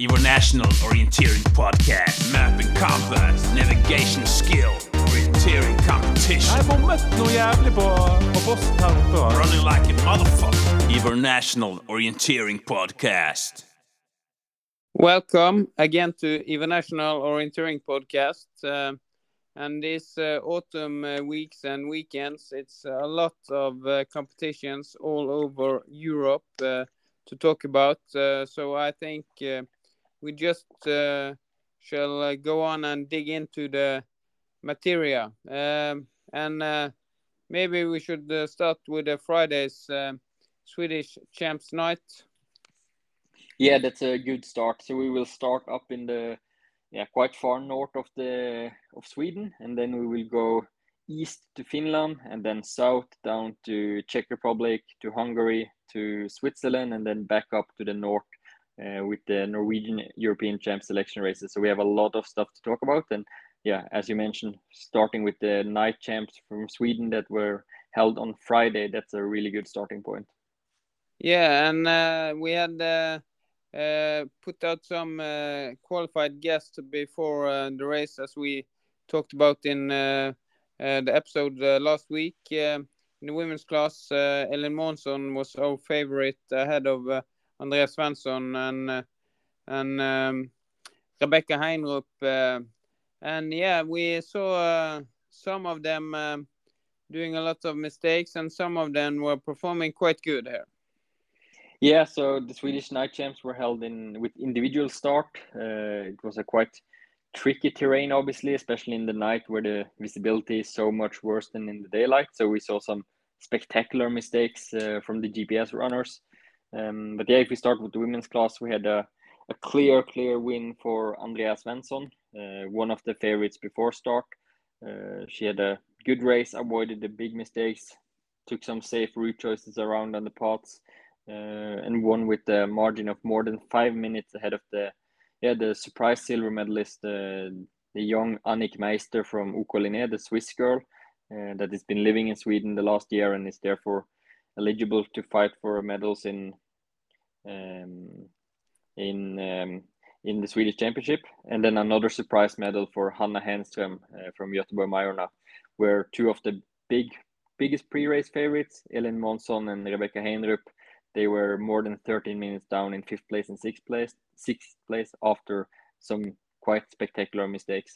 Your national orienteering podcast. Map and compass, navigation skill, orienteering competition. Jeg bommet noe jævlig på, på posten her oppe. Running like a motherfucker. Your national orienteering podcast. Welcome again to International Orienteering Podcast. Uh, and these uh, autumn uh, weeks and weekends, it's a lot of uh, competitions all over Europe uh, to talk about. Uh, so I think uh, we just uh, shall uh, go on and dig into the materia. Um, and uh, maybe we should start with the Friday's uh, Swedish Champs Night. Yeah, that's a good start. So we will start up in the yeah quite far north of the of Sweden, and then we will go east to Finland, and then south down to Czech Republic, to Hungary, to Switzerland, and then back up to the north uh, with the Norwegian European Champ selection races. So we have a lot of stuff to talk about, and yeah, as you mentioned, starting with the night champs from Sweden that were held on Friday. That's a really good starting point. Yeah, and uh, we had uh, uh, put out some uh, qualified guests before uh, the race, as we talked about in the episode last week. In the women's class, Ellen Monson was our favorite ahead of Andreas Svensson and and um, Rebecca Heinrup. Uh, and yeah, we saw uh, some of them um, doing a lot of mistakes, and some of them were performing quite good here. Yeah, so the Swedish night champs were held in with individual start. Uh, it was a quite tricky terrain, obviously, especially in the night where the visibility is so much worse than in the daylight. So we saw some spectacular mistakes uh, from the GPS runners. Um, but yeah, if we start with the women's class, we had a, a clear, clear win for Andrea Svensson, uh, one of the favorites before start. Uh, she had a good race, avoided the big mistakes, took some safe route choices around on the pots, uh, and won with a margin of more than five minutes ahead of the yeah the surprise silver medalist, uh, the young Annik Meister from Ukoline, the Swiss girl uh, that has been living in Sweden the last year and is therefore eligible to fight for medals in um, in um, in the Swedish Championship, and then another surprise medal for Hanna Henström uh, from Göteborg Majorna, where two of the big biggest pre-race favorites, Ellen Monson and Rebecca Heinrup, they were more than 13 minutes down in fifth place and sixth place, sixth place after some quite spectacular mistakes.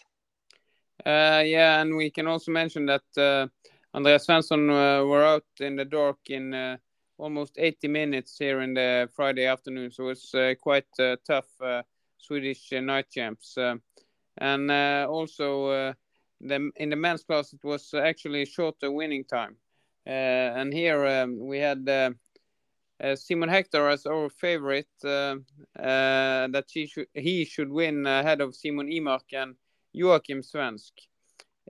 Uh, yeah, and we can also mention that uh, Andreas Svensson uh, were out in the dark in uh, almost 80 minutes here in the Friday afternoon, so it's uh, quite tough Swedish night champs. And also, the, in the men's class, it was actually shorter winning time. And here um, we had uh, Simon Hector as our favorite, uh, uh, that he should win ahead of Simon Imark and Joachim Svensk.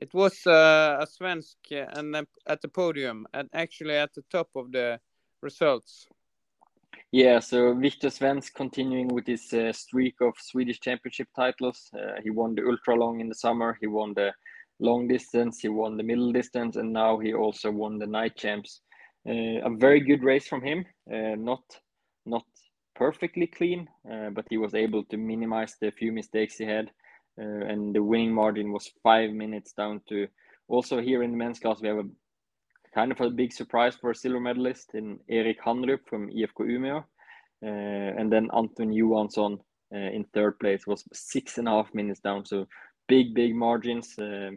It was uh, a Svensk and then at the podium and actually at the top of the results. Yeah, so Victor Svensk continuing with his uh, streak of Swedish Championship titles. Uh, he won the ultra long in the summer. He won the long distance. He won the middle distance, and now he also won the night champs. Uh, a very good race from him. Uh, not not perfectly clean, uh, but he was able to minimize the few mistakes he had, uh, and the winning margin was five minutes down to. Also here in the men's class, we have a kind of a big surprise for a silver medalist in Erik Hanrup from IFK Umeå. Uh, and then Anton Johansson uh, in third place was six and a half minutes down. So big, big margins. Uh,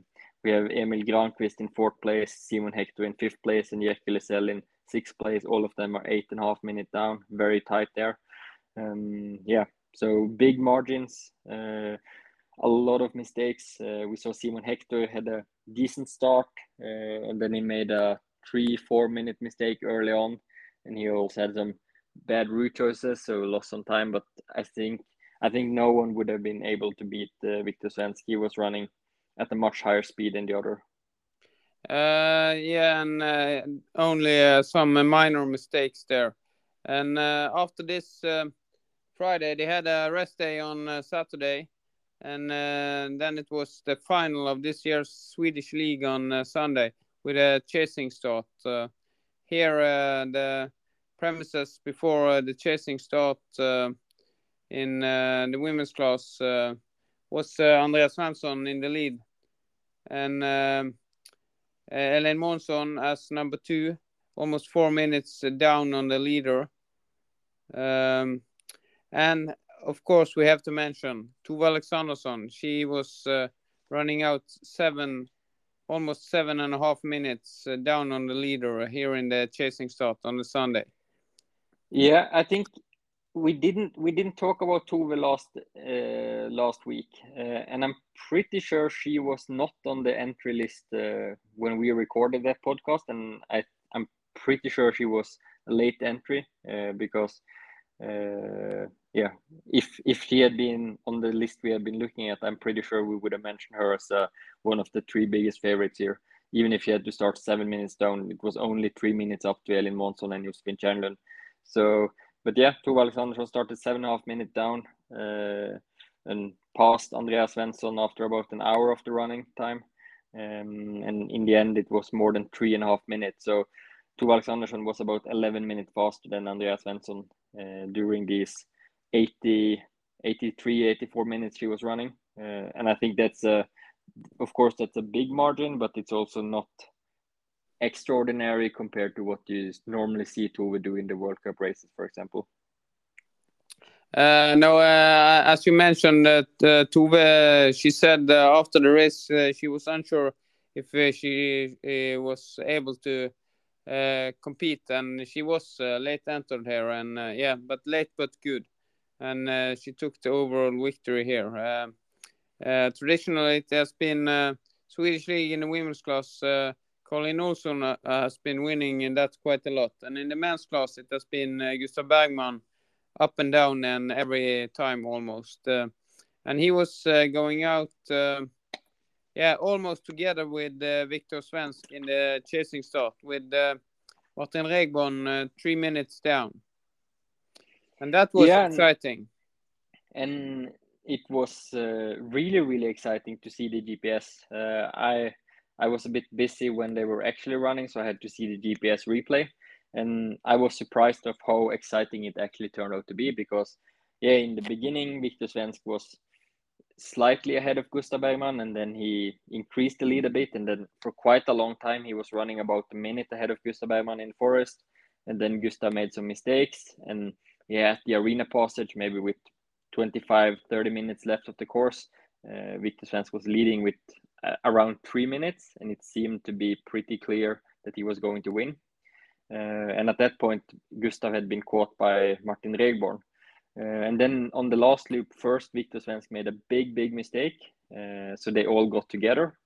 we have Emil Granqvist in fourth place, Simon Hector in fifth place, and Jerker Lysell in sixth place. All of them are eight and a half minutes down. Very tight there. Um, yeah, so big margins. Uh, a lot of mistakes. Uh, we saw Simon Hector had a decent start, uh, and then he made a three, four minute mistake early on, and he also had some bad route choices, so lost some time. But I think I think no one would have been able to beat uh, Victor Svensk. He was running at a much higher speed than the other. Uh, yeah, and uh, only uh, some minor mistakes there. And after this Friday, they had a rest day on Saturday, and uh, then it was the final of this year's Swedish league on uh, Sunday with a chasing start. Uh, here, the premises before the chasing start, in the women's class was Andreas Svensson in the lead, and um, uh, Elaine Monson as number two, almost four minutes down on the leader. Um, and of course, we have to mention Tove Alexandersson. She was uh, running out seven, almost seven and a half minutes uh, down on the leader here in the chasing start on the Sunday. Yeah, I think we didn't we didn't talk about Tove last uh, last week, uh, and I'm pretty sure she was not on the entry list uh, when we recorded that podcast, and I I'm pretty sure she was a late entry uh, because yeah, if if she had been on the list we had been looking at, I'm pretty sure we would have mentioned her as uh, one of the three biggest favorites here. Even if she had to start seven minutes down, it was only three minutes up to Elin Monson and Josefin Chandler. So, but yeah, Tove Alexandersson started seven and a half minutes down uh, and passed Andreas Svensson after about an hour of the running time. Um, and in the end, it was more than three and a half minutes. So, Tove Alexandersson was about 11 minutes faster than Andreas Svensson uh, during these 80, 83, 84 minutes she was running. Uh, and I think that's a, of course, that's a big margin, but it's also not extraordinary compared to what you normally see Tove do in the World Cup races, for example. Uh, no, uh, as you mentioned, uh, Tove, she said uh, after the race uh, she was unsure if uh, she was able to compete, and she was late entered here, and yeah, but late but good and uh, she took the overall victory here. Uh, uh, traditionally, it has been Swedish league in the women's class. Karolin Ohlsson has been winning in that quite a lot, and in the men's class, it has been Gustav Bergman up and down and every time almost. and he was going out yeah, almost together with uh, Victor Svensk in the chasing start with uh, Martin Regborn uh, three minutes down and that was yeah, exciting. And it was uh, really really exciting to see the GPS. Uh, I I was a bit busy when they were actually running, so I had to see the GPS replay, and I was surprised of how exciting it actually turned out to be because yeah, in the beginning Victor Svensk was slightly ahead of Gustav Bergman, and then he increased the lead a bit, and then for quite a long time he was running about a minute ahead of Gustav Bergman in forest, and then Gustav made some mistakes and yeah, the arena passage, maybe with 25, 30 minutes left of the course, uh, Victor Svensk was leading with uh, around three minutes, and it seemed to be pretty clear that he was going to win. Uh, and at that point, Gustav had been caught by Martin Regborn. Uh, and then on the last loop, first Victor Svensk made a big, big mistake. Uh, so they all got together.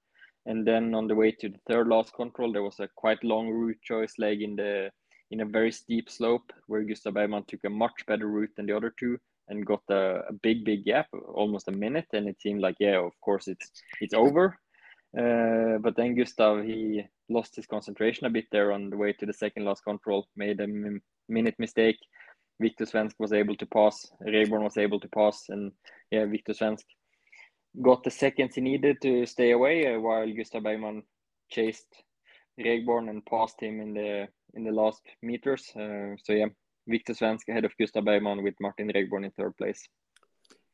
And then on the way to the third last control, there was a quite long route choice leg in the in a very steep slope where Gustav Bergman took a much better route than the other two and got a, a big, big gap, almost a minute. And it seemed like, yeah, of course it's it's over. Uh, but then Gustav he lost his concentration a bit there on the way to the second last control, made a minute mistake. Victor Svensk was able to pass, Regborn was able to pass, and yeah, Victor Svensk got the seconds he needed to stay away uh, while Gustav Bergman chased Regborn and passed him in the in the last meters. Uh, so yeah, Victor Svensk ahead of Gustav Bergman with Martin Regborn in third place.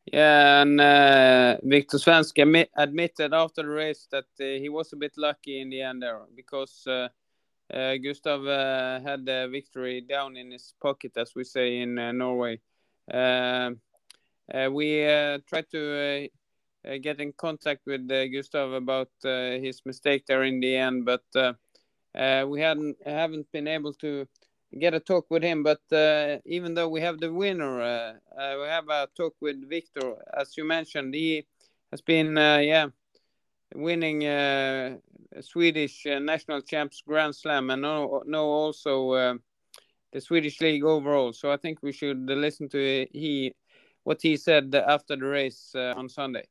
Yeah, and uh, Victor Svensk admit, admitted after the race that uh, he was a bit lucky in the end there because uh, uh Gustav uh, had the victory down in his pocket, as we say in Norway. we tried to get in contact with Gustav about his mistake there in the end, but uh, we hadn't haven't been able to get a talk with him, but uh, even though we have the winner, uh, uh we have a talk with Victor. As you mentioned, he has been uh, yeah winning uh, Swedish national champs Grand Slam and know, know also the Swedish league overall. So I think we should listen to he what he said after the race on Sunday.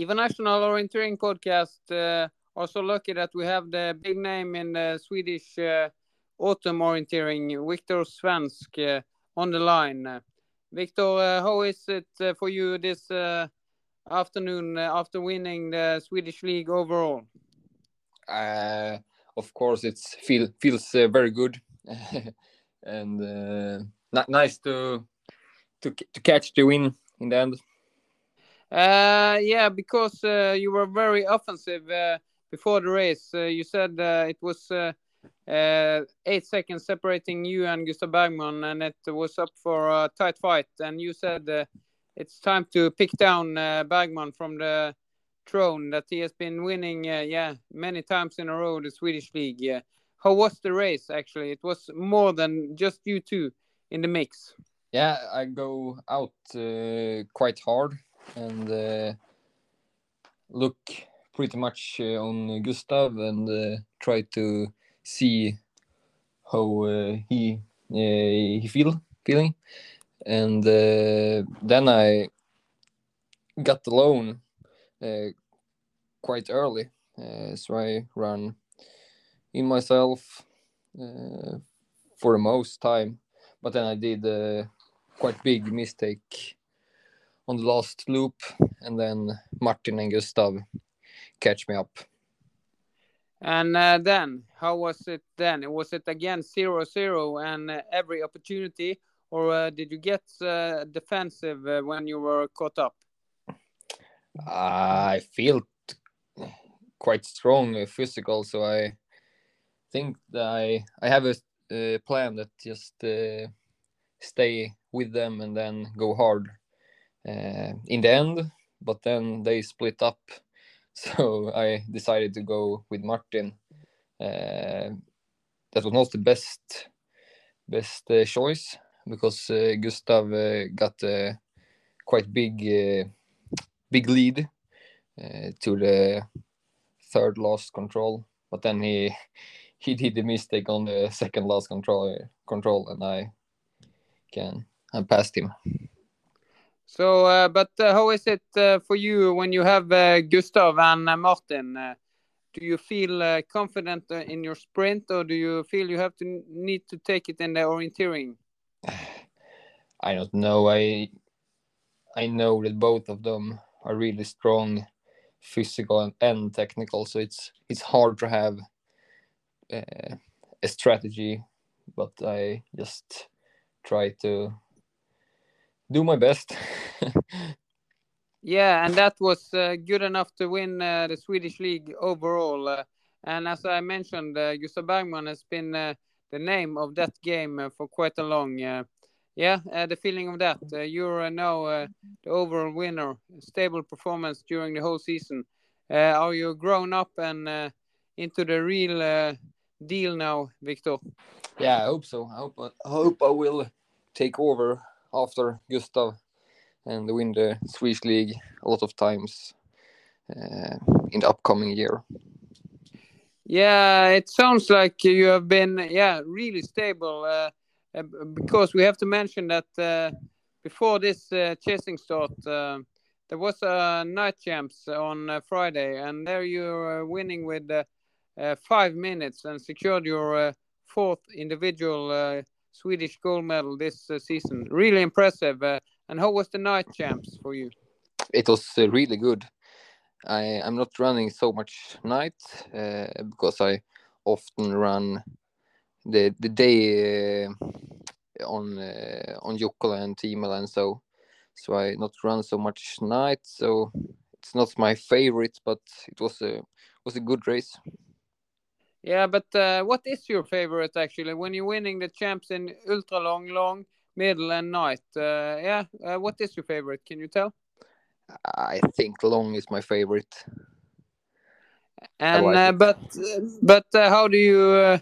Even National Orienteering Podcast uh, also lucky that we have the big name in the Swedish uh, autumn orienteering, Victor Svensk, uh, on the line. Victor, uh, how is it uh, for you this uh, afternoon after winning the Swedish league overall? of course, it feel, feels very good. and nice to to to catch the win in the end. Uh, yeah, because uh, you were very offensive uh, before the race. You said it was eight seconds separating you and Gustav Bergman, and it was up for a tight fight. And you said it's time to pick down Bergman from the throne that he has been winning, yeah, many times in a row the Swedish league. Yeah, how was the race? Actually, it was more than just you two in the mix. Yeah, I go out uh, quite hard and uh, look pretty much uh, on Gustav and uh, try to see how he he feel feeling, and uh, then I got alone uh, quite early, uh, so I run in myself for the most time, but then I did a quite big mistake on the last loop, and then Martin and Gustav catch me up. And uh, then, how was it then? Was it again zero zero and uh, every opportunity, or uh, did you get uh, defensive uh, when you were caught up? I feel quite strong uh, physical, so I think that I I have a uh, plan that just uh, stay with them and then go hard Eh, in the end. But then they split up, so I decided to go with Martin. Uh, that was not the best best uh, choice because Gustav got a quite big big lead to the third last control, but then he he did a mistake on the second last control control, and I can I passed him. So, uh, but uh, how is it uh, for you when you have uh, Gustav and uh, Martin? Uh, do you feel confident in your sprint, or do you feel you have to need to take it in the orienteering? I don't know. I I know that both of them are really strong, physical and, and technical. So it's it's hard to have a strategy, but I just try to do my best. Yeah, and that was uh, good enough to win uh, the Swedish league overall. Uh, and as I mentioned, uh, Gustav Bergman has been uh, the name of that game uh, for quite a long. Uh, yeah, uh, the feeling of that. Uh, you're uh, now uh, the overall winner, stable performance during the whole season. Uh, are you grown up and uh, into the real uh, deal now, Victor? yeah, I hope so. I hope I hope I will take over after Gustav and win the Swedish league a lot of times uh, in the upcoming year. Yeah, it sounds like you have been yeah really stable. Uh, uh, because we have to mention that uh, before this uh, chasing start, uh, there was a night champs on uh, Friday, and there you were winning with five minutes and secured your fourth individual Swedish gold medal this uh, season. Really impressive. Uh, and how was the night champs for you? It was uh, really good. I I'm not running so much night because I often run the the day uh, on uh, on Jukola and Tiomila and so so I not run so much night so it's not my favorite but it was a was a good race. Yeah, but uh, what is your favorite actually when you're winning the champs in ultra long, long, middle, and night? Uh, yeah, uh, what is your favorite? Can you tell? I think long is my favorite. And like uh, but but uh, how do you uh,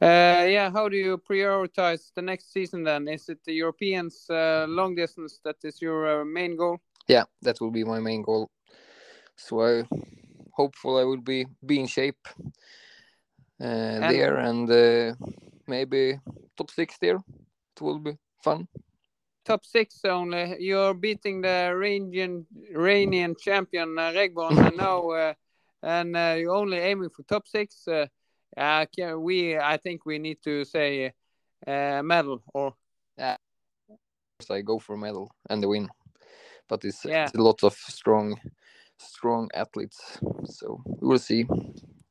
uh, yeah how do you prioritize the next season then? Is it the Europeans uh, long distance that is your uh, main goal? Yeah, that will be my main goal. So I hopeful I will be be in shape uh, there and uh, maybe top six there. It will be fun. Top six only. You're beating the Iranian Iranian champion uh, Regborn and now uh, and uh, you're only aiming for top six. Uh, can we I think we need to say uh, medal or So I go for medal and the win. But it's, Yeah. it's a lot of strong strong athletes. So we will see.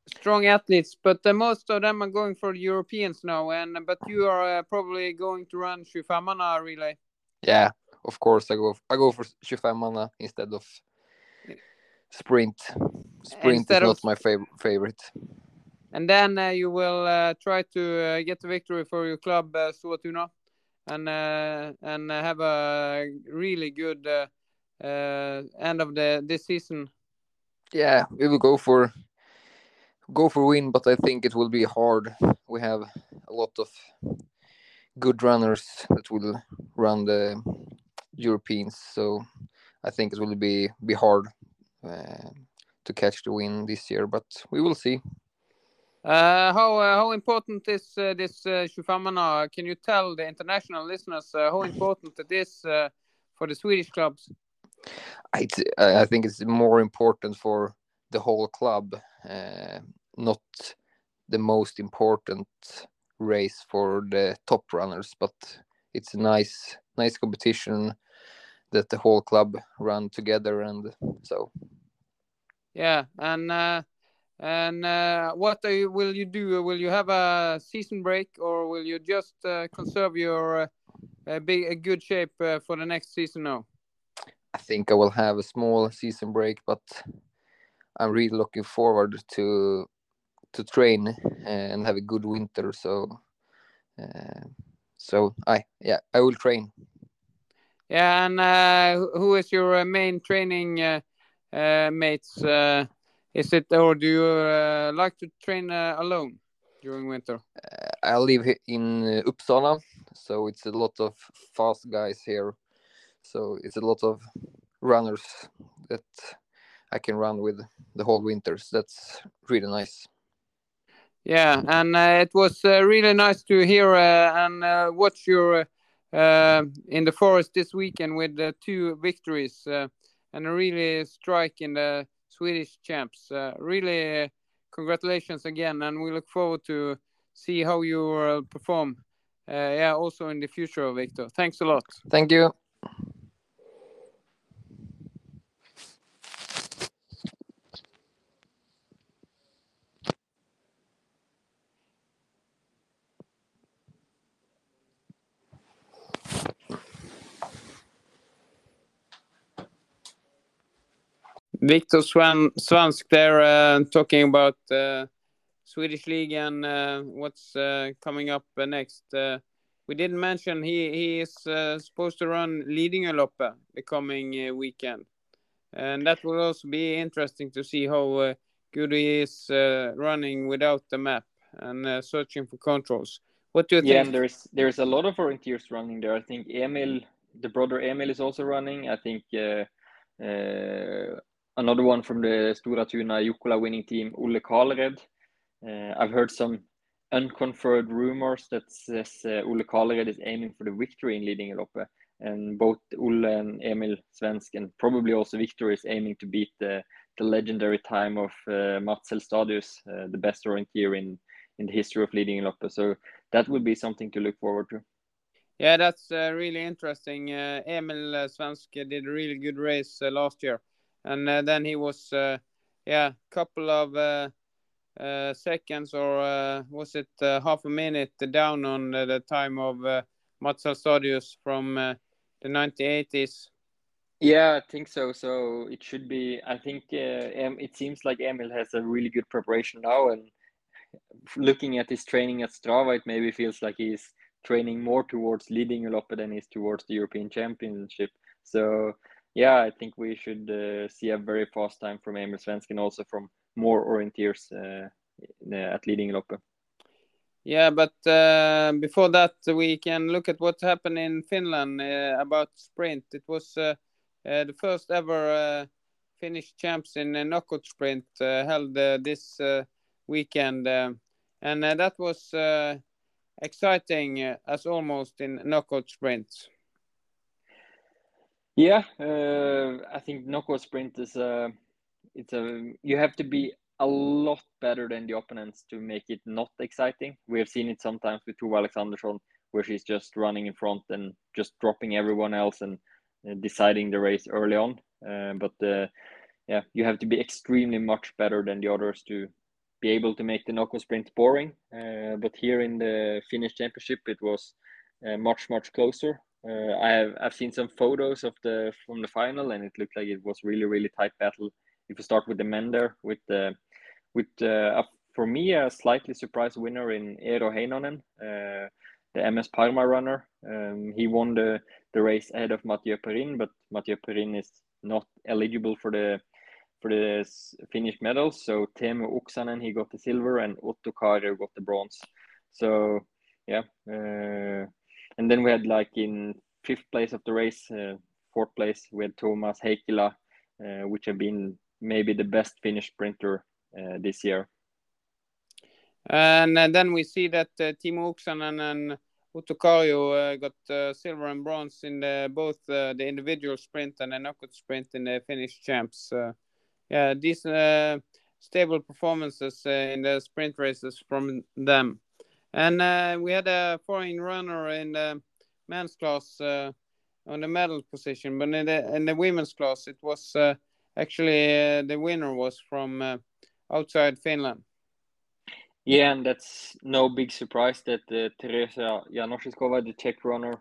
Strong athletes, but uh, most of them are going for Europeans now. And but you are uh, probably going to run 25manna relay. Yeah, of course I go I go for 25manna instead of sprint. Sprint Instead is of- not my fav- favorite. And then uh, you will uh, try to uh, get the victory for your club, uh, Stora Tuna, and uh, and have a really good uh, uh, end of the this season. Yeah, we will go for go for win, but I think it will be hard. We have a lot of good runners that will run the Europeans, so I think it will be be hard uh, to catch the win this year. But we will see. Uh, how uh, how important is uh, this uh, Shufamana? Can you tell the international listeners uh, how important it is uh, for the Swedish clubs? I think it's more important for the whole club, uh, not the most important race for the top runners, but it's a nice nice competition that the whole club run together, and so Yeah, and uh, and uh, what you, will you do? Will you have a season break, or will you just uh, conserve your uh, uh, a good shape uh, for the next season now? I think I will have a small season break, but I'm really looking forward to to train and have a good winter. So, uh, so I yeah I will train. Yeah, and uh, who- is your uh, main training uh, uh, mates? Uh, is it or do you uh, like to train uh, alone during winter? I live in Uppsala, so it's a lot of fast guys here. So it's a lot of runners that I can run with the whole winters. That's really nice. Yeah, and uh, it was uh, really nice to hear uh, and uh, watch your in the forest this weekend with uh, two victories uh, and a really strike in the Swedish champs. Uh, really, uh, congratulations again, and we look forward to see how you perform. Uh, yeah, also in the future, Victor. Thanks a lot. Thank you. Victor Swan Svansk there uh, talking about uh, Swedish league and uh, what's uh, coming up uh, next. Uh, we didn't mention he he is uh, supposed to run Lidingöloppet the coming uh, weekend, and that will also be interesting to see how uh, good he is uh, running without the map and uh, searching for controls. What do you Yeah, think? and there's there's a lot of volunteers running there. I think Emil, the brother Emil, is also running. I think uh, uh, another one from the Stora Tuna Jukola winning team, Olle Karlred. Uh, I've heard some unconfirmed rumors that says uh, is aiming for the victory in Lidingöloppet, and both Olle and Emil Svensk, and probably also Victor, is aiming to beat the the legendary time of uh, Mats uh, the best orienteer in in the history of Lidingöloppet. So that would be something to look forward to. Yeah, that's uh, really interesting. Uh, Emil uh, Svensk did a really good race uh, last year, and uh, then he was, uh, yeah, couple of uh, uh, seconds or uh, was it uh, half a minute down on the time of uh, Mats from the 1980s. Yeah, I think so. So it should be. I think it seems like Emil has a really good preparation now, and looking at his training at Strava, it maybe feels like he's training more towards Lidingöloppet than he's towards the European Championship. So yeah, I think we should uh, see a very fast time from Emil Svensk and also from more orienteers uh, at Lidingöloppet. Yeah, but uh, before that, we can look at what happened in Finland uh, about sprint. It was uh, uh, the first ever uh, Finnish champs in a knockout sprint uh, held uh, this uh, weekend, um, and uh, that was uh, exciting uh, as almost in knockout sprints. Yeah, uh, I think knockout sprint is a it's a you have to be a lot better than the opponents to make it not exciting. We have seen it sometimes with Tove Alexandersson, where she's just running in front and just dropping everyone else and uh, deciding the race early on. Uh, but uh, yeah, you have to be extremely much better than the others to be able to make the knockout sprint boring. Uh, but here in the Finnish Championship, it was uh, much much closer. Uh, I have I've seen some photos of the from the final, and it looked like it was really really tight battle. If you start with the men there, with the with uh, a, for me a slightly surprise winner in Eero Heinonen, uh, the MS Parma runner. Um, he won the the race ahead of Mathieu Perrin, but Mathieu Perrin is not eligible for the for the Finnish medals. So Teemu Oksanen he got the silver, and Otto Kari got the bronze. So yeah, uh, and then we had like in fifth place of the race, uh, fourth place we had Thomas Heikkilä, uh, which have been maybe the best Finnish sprinter uh, this year. And, and then we see that uh, Teemu Oksanen and Kari uh, got uh, silver and bronze in the, both uh, the individual sprint and the knockout sprint in the Finnish champs. Uh, yeah, these uh, stable performances uh, in the sprint races from them. And we had a foreign runner in the men's class on the medal position, but in the, in the women's class, it was actually the winner was from outside Finland. Yeah, and that's no big surprise that uh, Tereza Janošíková, the Czech runner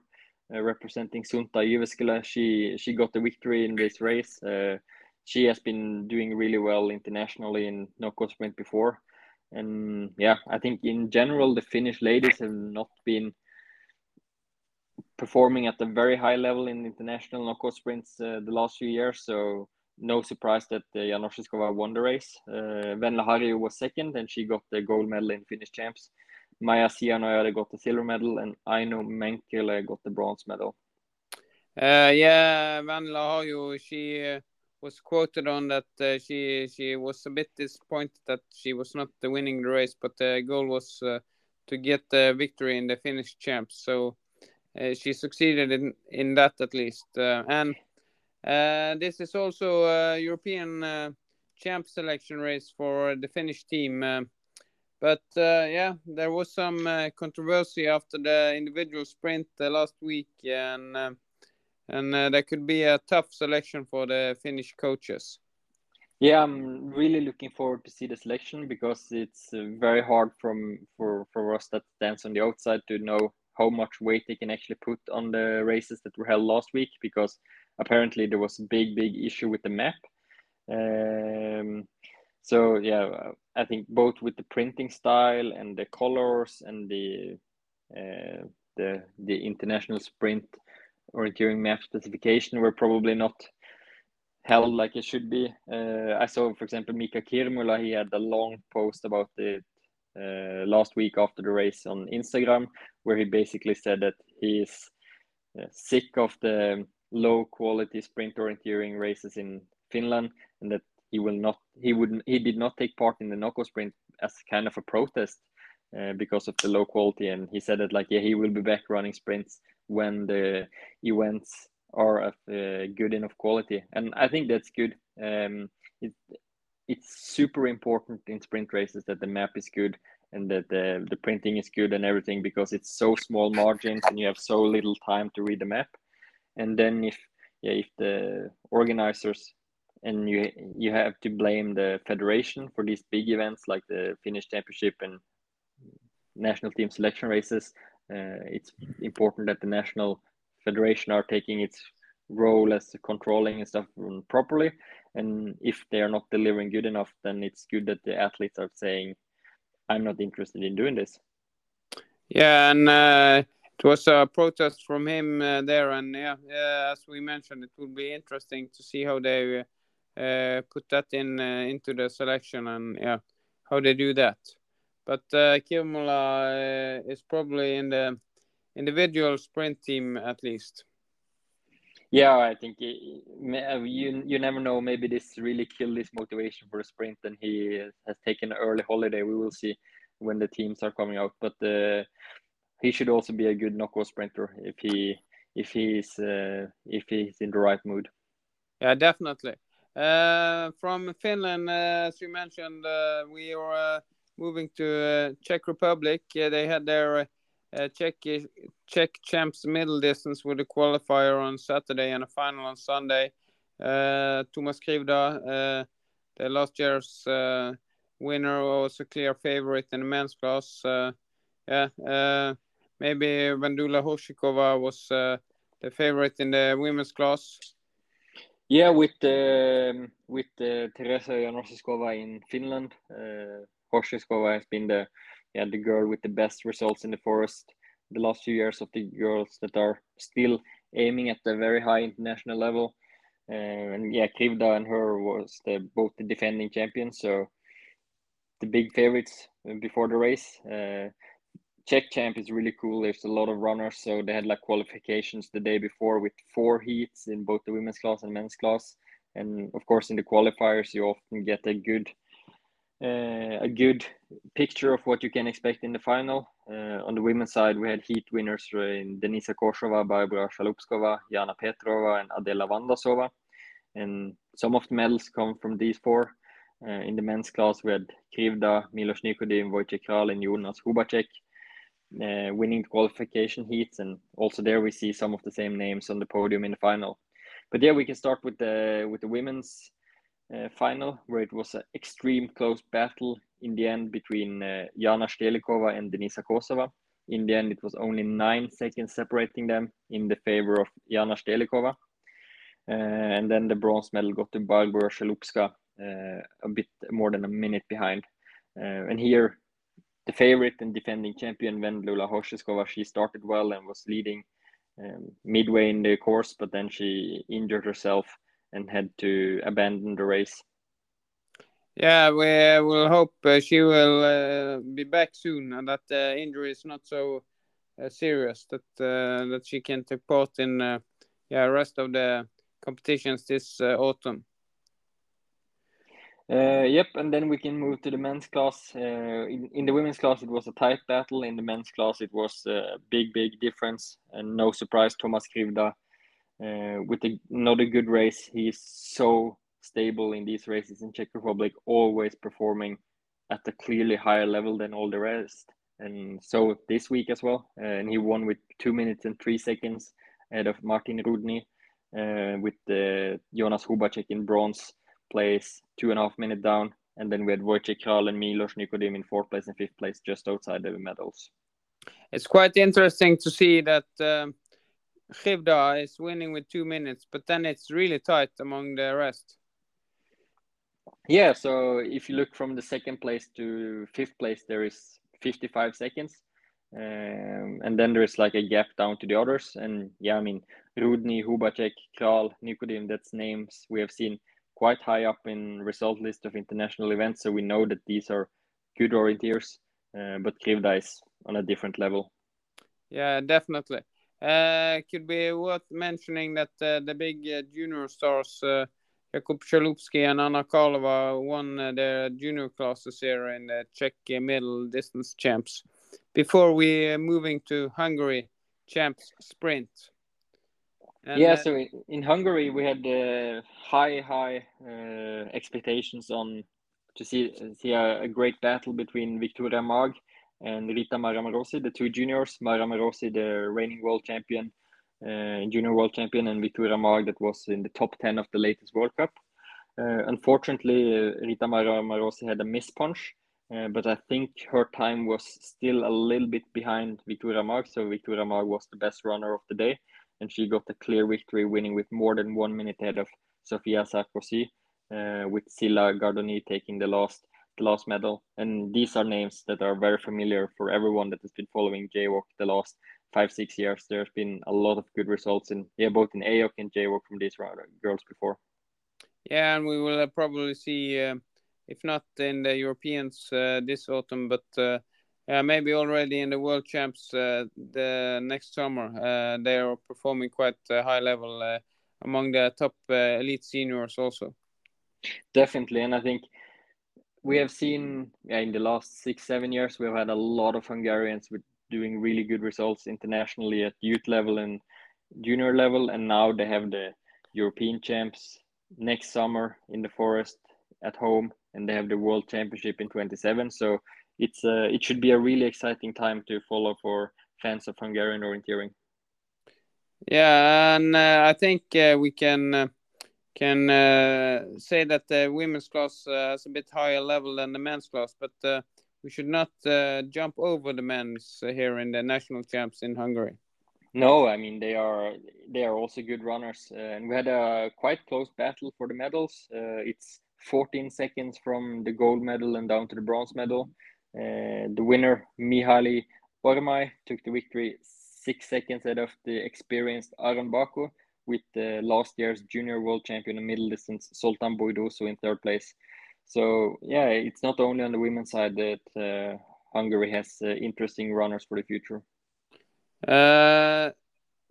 uh, representing Suunta Jyväskylä, she she got the victory in this race. Uh, she has been doing really well internationally in knockout sprint before, and yeah, I think in general the Finnish ladies have not been performing at a very high level in international knockout sprints uh, the last few years. So no surprise that uh, won the race. Uh, Venla Harju was second, and she got the gold medal in Finnish champs. Maija Sianoja got the silver medal, and Aino Menkele got the bronze medal. Uh, yeah, Venla Harju, she uh, was quoted on that uh, she she was a bit disappointed that she was not winning the race, but the goal was uh, to get the victory in the Finnish champs. So uh, she succeeded in in that at least, uh, and uh, this is also a European uh, champ selection race for the Finnish team. But yeah, there was some controversy after the individual sprint last week, and and uh, that could be a tough selection for the Finnish coaches. Yeah, I'm really looking forward to see the selection because it's uh, very hard from for for us that stands on the outside to know how much weight they can actually put on the races that were held last week because apparently there was a big big issue with the map um, so yeah i think both with the printing style and the colors and the uh, the the international sprint orienteering map specification were probably not held like it should be. Uh, i saw for example miika kirmula he had a long post about it uh, last week after the race on instagram where he basically said that he is uh, sick of the low quality sprint orienteering races in Finland and that he will not he would he did not take part in the knockout sprint as kind of a protest uh, because of the low quality. And he said that like yeah he will be back running sprints when the events are of uh, good enough quality and I think that's good um, it, it's super important in sprint races that the map is good and that the, the printing is good and everything because it's so small margins and you have so little time to read the map and then if yeah, if the organizers and you you have to blame the federation for these big events like the Finnish Championship and national team selection races. Uh, it's important that the national federation are taking its role as controlling and stuff properly. And if they are not delivering good enough, then it's good that the athletes are saying, "I'm not interested in doing this." Yeah, and uh, it was a protest from him uh, there, and yeah, as we mentioned, it will be interesting to see how they uh, put that in uh, into the selection and yeah, how they do that. But uh, Kirmula uh, is probably in the individual sprint team at least. Yeah, I think he, uh, you you never know. Maybe this really killed his motivation for the sprint, and he has taken an early holiday. We will see when the teams are coming out. But uh, he should also be a good knockout sprinter if he if he's uh, if he's in the right mood. Yeah, definitely. Uh, from Finland, uh, as you mentioned, uh, we are uh, moving to uh, Czech Republic. they had their Czech Czech champs middle distance with a qualifier on Saturday and a final on Sunday. Thomas Krivda, the last year's winner was a clear favorite in the men's class. Uh, yeah, uh, maybe Vendula Hoshikova was uh, the favorite in the women's class. Yeah, with um, with uh, Tereza Janošíková in Finland, uh, Hoshikova has been the yeah the girl with the best results in the forest the last few years of the girls that are still aiming at the very high international level. Uh, and yeah, Krivda and her was the, both the defending champions, so the big favorites before the race. Uh, Czech champ is really cool. There's a lot of runners, so they had like qualifications the day before with four heats in both the women's class and men's class. And of course, in the qualifiers, you often get a good a good picture of what you can expect in the final. Uh, on the women's side, we had heat winners in Denisa Koshova, Barbara Shalupskova, Jana Petrova, and Adela Vandasova. And some of the medals come from these four. Uh, in the men's class, we had Krivda, Milos Nikodim, Vojtěch Kral, and Jonas Hubacek uh, winning the qualification heats. And also there we see some of the same names on the podium in the final. But yeah, we can start with the with the women's uh, final, where it was an extreme close battle in the end between uh, Jana Stelikova and Denisa Kosova. In the end, it was only nine seconds separating them in the favor of Jana Stelikova. Uh, and then the bronze medal got to Barbara Shalupska uh, a bit more than a minute behind. Uh, and here, the favorite and defending champion, Vendula Hoshikova, she started well and was leading um, midway in the course, but then she injured herself and had to abandon the race. Yeah, we will hope uh, she will uh, be back soon and that the injury is not so uh, serious that uh, that she can take part in uh, yeah rest of the competitions this uh, autumn. yep, and then we can move to the men's class. In, in, the women's class, it was a tight battle. In the men's class, it was a big, big difference, and no surprise, Thomas Krivda uh, with a, another good race. He's so stable in these races in Czech Republic, always performing at a clearly higher level than all the rest. And so this week as well, uh, and he won with two minutes and three seconds ahead of Martin Rudny, uh, with Jonas Hubacek in bronze place, two and a half minute down. And then we had Vojtěch Kral and Milos Nikodim in fourth place and fifth place, just outside the medals. It's quite interesting to see that um, Krivda is winning with two minutes, but then it's really tight among the rest. Yeah, so if you look from the second place to fifth place, there is 55 seconds. Um, and then there's like a gap down to the others. And yeah, I mean, Rudny, Hubacek, Kral, Nikodim, that's names we have seen quite high up in result list of international events. So we know that these are good orienteers, uh, but Krivda is on a different level. Yeah, definitely. Uh, could be worth mentioning that uh, the big uh, junior stars, Jakub Chalupski and Anna Karlova, won the junior classes here in the Czech middle distance champs. Before we moving to Hungary champs sprint. And, yeah, so in Hungary we had uh, high, high uh, expectations on to see see a, a, great battle between Victoria Mag and Rita Maramarossi, the two juniors. Maramarossi, the reigning world champion, uh, junior world champion, and Victoria Mag, that was in the top 10 of the latest World Cup. Uh, unfortunately, uh, Rita Maramarossi had a miss punch, uh, but I think her time was still a little bit behind Victoria Mag, so Victoria Mag was the best runner of the day, and she got a clear victory, winning with more than one minute ahead of Sofia Sarkozy, uh, with Silla Gardoni taking the last the last medal. And these are names that are very familiar for everyone that has been following JWOC the last five, six years. There's been a lot of good results in yeah, both in AOC and JWOC from these girls before. Yeah, and we will uh, probably see, uh, if not in the Europeans uh, this autumn, but uh, yeah, maybe already in the World Champs uh, the next summer. Uh, they are performing quite high level among the top elite seniors also. Definitely, and I think we have seen yeah, in the last six seven years we've had a lot of Hungarians with doing really good results internationally at youth level and junior level, and now they have the European champs next summer in the forest at home, and they have the World Championship in 27. So it's uh, it should be a really exciting time to follow for fans of Hungarian orienteering. Yeah, and uh, I think uh, we can uh, can uh, say that the women's class uh, has a bit higher level than the men's class, but uh, we should not uh, jump over the men's here in the national champs in Hungary. No, I mean they are they are also good runners, uh, and we had a quite close battle for the medals. Uh, it's 14 seconds from the gold medal and down to the bronze medal. the winner Mihaly Ormai took the victory six seconds ahead of the experienced Aron Baku, with uh, last year's junior world champion in middle distance Sultan Boidosu in third place. So yeah, it's not only on the women's side that uh, Hungary has uh, interesting runners for the future. Uh,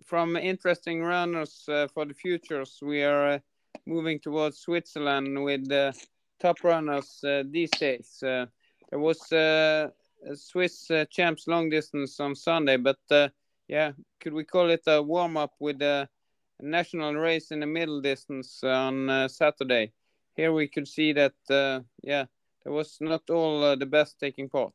from interesting runners uh, for the futures, we are uh, moving towards Switzerland with the top runners these days. there was a Swiss champs long distance on Sunday, but yeah, could we call it a warm up with the national race in the middle distance on uh, Saturday? Here we could see that, uh, yeah, there was not all uh, the best taking part.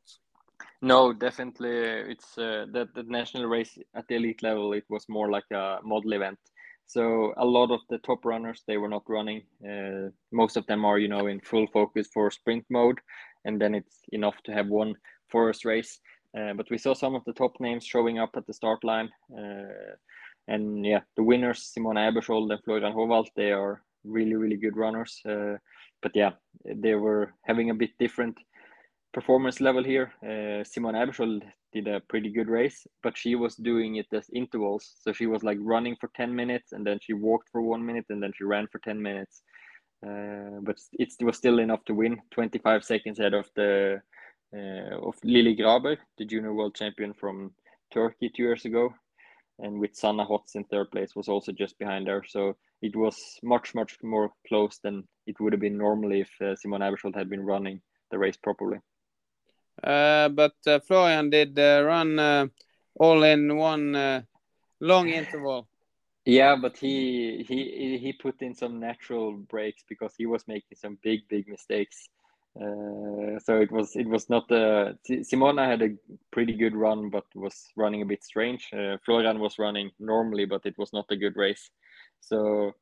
No, definitely, it's uh, that the national race at the elite level. It was more like a model event. So a lot of the top runners they were not running. Uh, most of them are, you know, in full focus for sprint mode, and then it's enough to have one forest race. Uh, but we saw some of the top names showing up at the start line. And yeah, the winners, Simona Aebersold and Florian Howald, they are really, really good runners. Uh, but yeah, they were having a bit different performance level here. Uh, Simona Aebersold did a pretty good race, but she was doing it as intervals. So she was like running for 10 minutes and then she walked for one minute and then she ran for 10 minutes. Uh, but it was still enough to win 25 seconds ahead of the uh, of Lily Graber, the junior world champion from Turkey two years ago, and with Sanna Hotz in third place was also just behind her. So it was much much more close than it would have been normally if uh, Simon Aebersold had been running the race properly. Uh, but uh, Florian did uh, run uh, all in one uh, long interval. Yeah, but he he he put in some natural breaks because he was making some big big mistakes. Uh, so it was it was not uh, Simona had a pretty good run, but was running a bit strange. Uh, Florian was running normally, but it was not a good race. So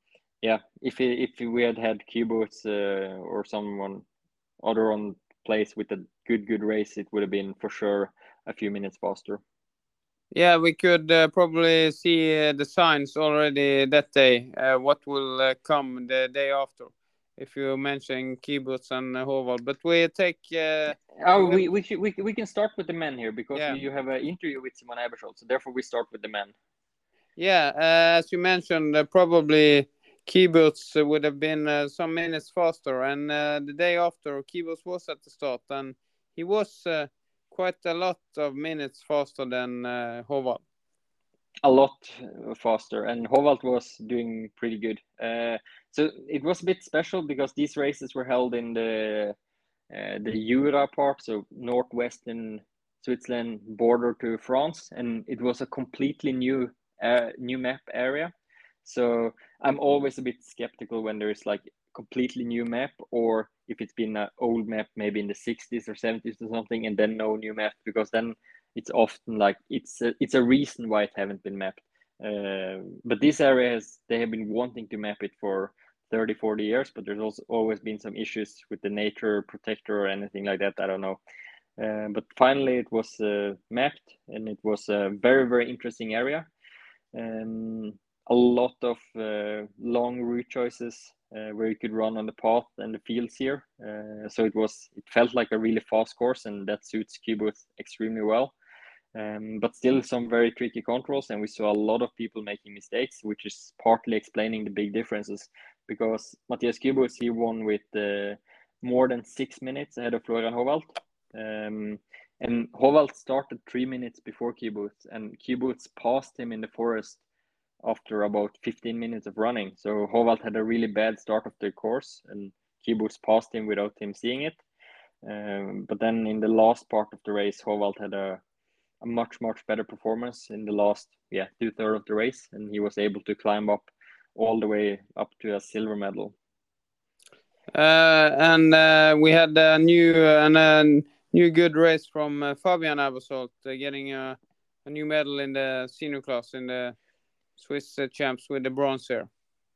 yeah, if if we had had Kyburz uh, or someone other on place with a good good race, it would have been for sure a few minutes faster. Yeah, we could uh, probably see the signs already that day. What will come the day after? If you mention Kyburz and Howald, but we take. Uh, oh, we we, should, we we can start with the men here because yeah. you have an interview with Simon Aebersold, so therefore we start with the men. Yeah, uh, as you mentioned, uh, probably Kyburz would have been uh, some minutes faster, and uh, the day after Kyburz was at the start, and he was uh, quite a lot of minutes faster than uh, a lot faster and Howald was doing pretty good. Uh, so it was a bit special because these races were held in the uh, the Jura part, so northwestern Switzerland border to France, and it was a completely new uh, new map area. So I'm always a bit skeptical when there is like completely new map or if it's been an old map maybe in the 60s or 70s or something and then no new map because then it's often like it's a, it's a reason why it haven't been mapped. Uh, but this area has they have been wanting to map it for 30 40 years but there's also always been some issues with the nature protector or anything like that i don't know. Uh, but finally it was uh, mapped and it was a very very interesting area. Um, a lot of uh, long route choices uh, where you could run on the path and the fields here. Uh, so it was it felt like a really fast course and that suits Kyburz extremely well um, but still some very tricky controls and we saw a lot of people making mistakes which is partly explaining the big differences. Because Matthias Kyburz he won with uh, more than six minutes ahead of Florian Howald um, and Howald started three minutes before Kyburz and Kyburz passed him in the forest after about 15 minutes of running. So Howald had a really bad start of the course and Kyburz passed him without him seeing it. Um, but then in the last part of the race Howald had a a much much better performance in the last yeah two third of the race, and he was able to climb up all the way up to a silver medal. Uh, and uh, we had a new and a new good race from uh, Fabian Aebersold, uh, getting a, a, new medal in the senior class in the Swiss uh, champs with the bronze here.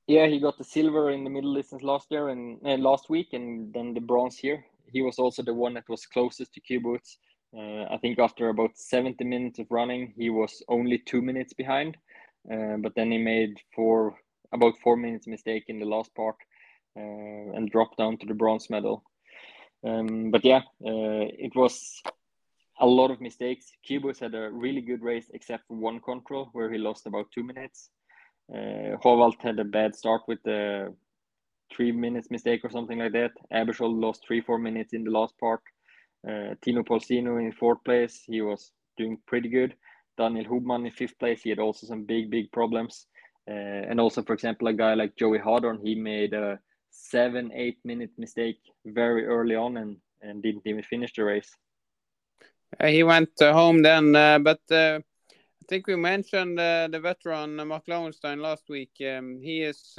Yeah, he got the silver in the middle distance last year and uh, last week, and then the bronze here. He was also the one that was closest to Kyburz. Uh, I think after about 70 minutes of running, he was only two minutes behind. Uh, but then he made four about four minutes mistake in the last part uh, and dropped down to the bronze medal. Um, but yeah, uh, it was a lot of mistakes. Q had a really good race except for one control where he lost about two minutes. Uh, Howald had a bad start with the three minutes mistake or something like that. Aebersold lost three, four minutes in the last part. Uh, Tino Polsini in fourth place, he was doing pretty good. Daniel Hubmann in fifth place, he had also some big, big problems. Uh, and also, for example, a guy like Joey Hadorn, he made a seven, eight minute mistake very early on and, and didn't even finish the race. Uh, he went uh, home then, uh, but I think we mentioned the veteran Marc Lauenstein last week. Um, he is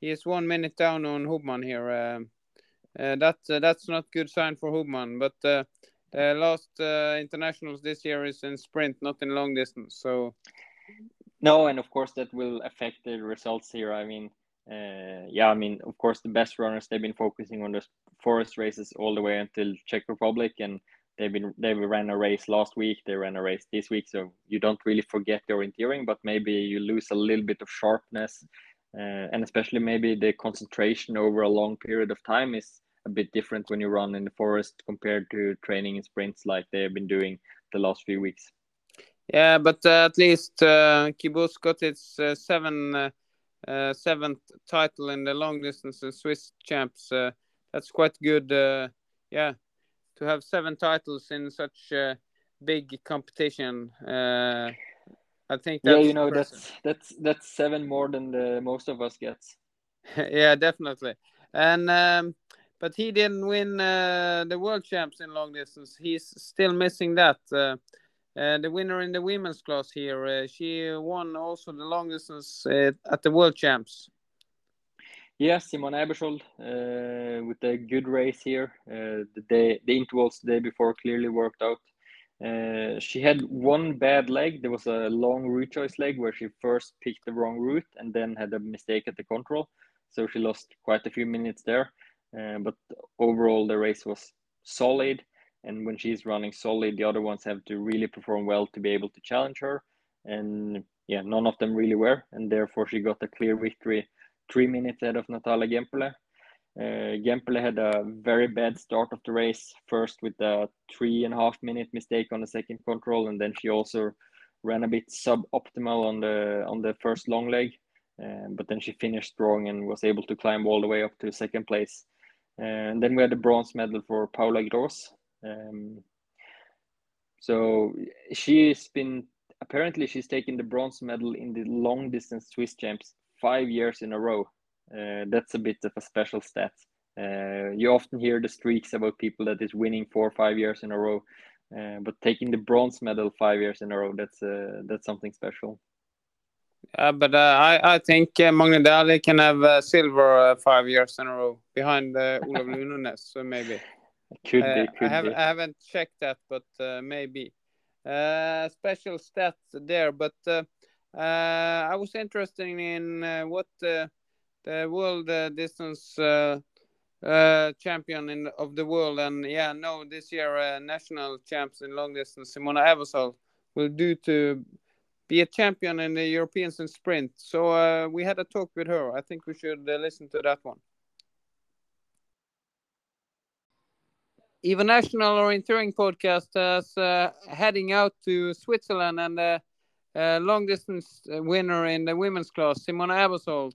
he is one minute down on Hubmann here. Uh, uh, that's not good sign for Hubmann, but uh, the last internationals this year is in sprint, not in long distance. So no, and of course that will affect the results here. I mean, uh, yeah, I mean, of course, the best runners they've been focusing on the forest races all the way until Czech Republic, and they've been they ran a race last week, they ran a race this week, so you don't really forget the orienteering, but maybe you lose a little bit of sharpness, uh, and especially maybe the concentration over a long period of time is a bit different when you run in the forest compared to training in sprints like they've been doing the last few weeks. Yeah, but uh, at least uh, Kyburz got its uh, seven uh, uh, seventh title in the long distance Swiss champs. Uh, that's quite good. Uh, yeah, to have seven titles in such a big competition. I think yeah, you know that's that's that's seven more than the most of us gets. yeah, definitely. And um, but he didn't win uh, the world champs in long distance. He's still missing that. Uh, uh, the winner in the women's class here, uh, she won also the long distance uh, at the world champs. Yes, Simon Aebersold uh, with a good race here. Uh, the day, the intervals the day before clearly worked out. Uh, she had one bad leg. There was a long route choice leg where she first picked the wrong route and then had a mistake at the control. So she lost quite a few minutes there. Uh, but overall, the race was solid. And when she's running solid, the other ones have to really perform well to be able to challenge her. And yeah, none of them really were. And therefore, she got a clear victory three minutes ahead of Natalia Gemperle. Uh, Gemperle had a very bad start of the race, first with a three and a half minute mistake on the second control, and then she also ran a bit suboptimal on the on the first long leg. Uh, but then she finished strong and was able to climb all the way up to second place. And then we had the bronze medal for Paula Gross. Um, so she's been apparently she's taken the bronze medal in the long distance Swiss champs five years in a row. Uh, that's a bit of a special stat. Uh, you often hear the streaks about people that is winning four or five years in a row, uh, but taking the bronze medal five years in a row, that's uh, that's something special. Uh, but uh, I, I think uh, Magne Dæhli can have uh, silver five years in a row behind uh, Olav Lundanes, so maybe. Could be, could I, have, be. I haven't checked that, but maybe. special stats there, but uh, I was interested in uh, what the world uh, distance champion in, of the world, and yeah, no, this year national champs in long distance, Simona Aebersold, will do to be a champion in the Europeans in sprint. So uh, we had a talk with her. I think we should uh, listen to that one. Even National Orienteering Podcast is uh, heading out to Switzerland and uh, long distance uh, winner in the women's class, Simona Aebersold.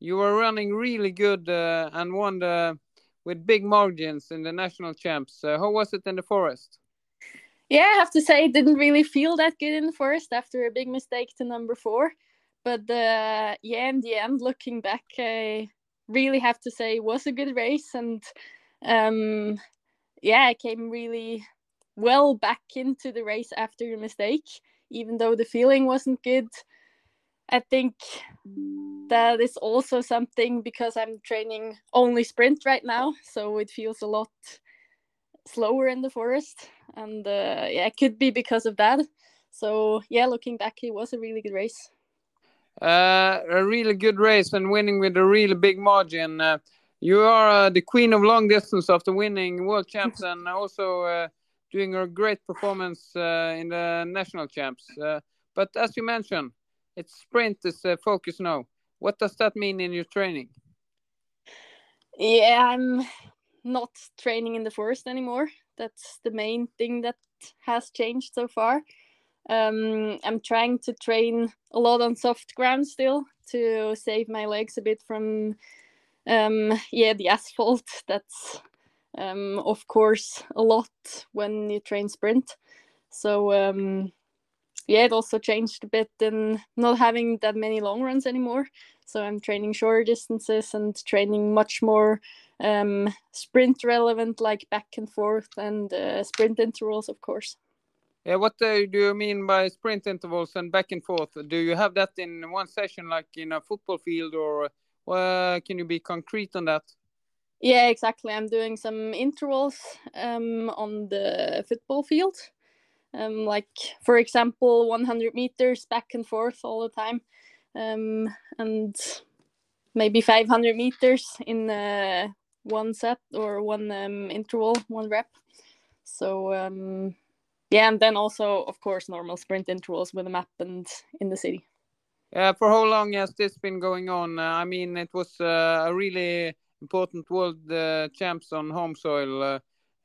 You were running really good uh, and won the, with big margins in the national champs. Uh, how was it in the forest? Yeah, I have to say, it didn't really feel that good in the forest after a big mistake to number four. But uh, yeah, in the end, looking back, I really have to say it was a good race. And um, yeah, I came really well back into the race after the mistake even though the feeling wasn't good. I think that is also something because I'm training only sprint right now, so it feels a lot slower in the forest, and uh, yeah, it could be because of that. So yeah, looking back, it was a really good race. Uh, a really good race and winning with a really big margin. Uh, you are uh, the queen of long distance after winning world champs and also uh, doing a great performance uh, in the national champs. But as you mentioned, it's sprint is focus now. What does that mean in your training? Yeah, I'm not training in the forest anymore. That's the main thing that has changed so far. Um, I'm trying to train a lot on soft ground still to save my legs a bit from, um, yeah, the asphalt. That's, um, of course, a lot when you train sprint. So, um, yeah, it also changed a bit in not having that many long runs anymore. So I'm training shorter distances and training much more um, sprint relevant, like back and forth and uh, sprint intervals, of course. Yeah, what uh, do you mean by sprint intervals and back and forth? Do you have that in one session, like in a football field, or uh, can you be concrete on that? Yeah, exactly. I'm doing some intervals um, on the football field, um, like for example, 100 meters back and forth all the time, um, and maybe 500 meters in uh, one set or one um, interval, one rep. So um, yeah, and then also of course normal sprint intervals with a map and in the city. Yeah, for how long has this been going on? Uh, I mean, it was uh, a really important world uh, champs on home soil uh,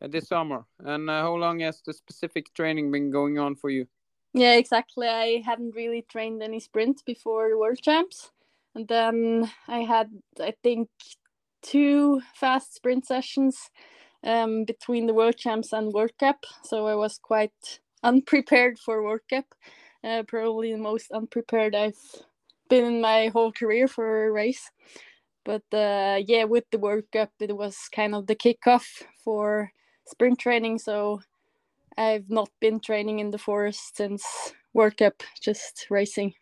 this summer. And uh, how long has the specific training been going on for you? Yeah, exactly. I hadn't really trained any sprint before the world champs. And then I had, I think, two fast sprint sessions um, between the World Champs and World Cup. So I was quite unprepared for World Cup. Uh, probably the most unprepared I've been in my whole career for a race. But uh, yeah, with the World Cup, it was kind of the kickoff for sprint training. So I've not been training in the forest since World Cup, just racing.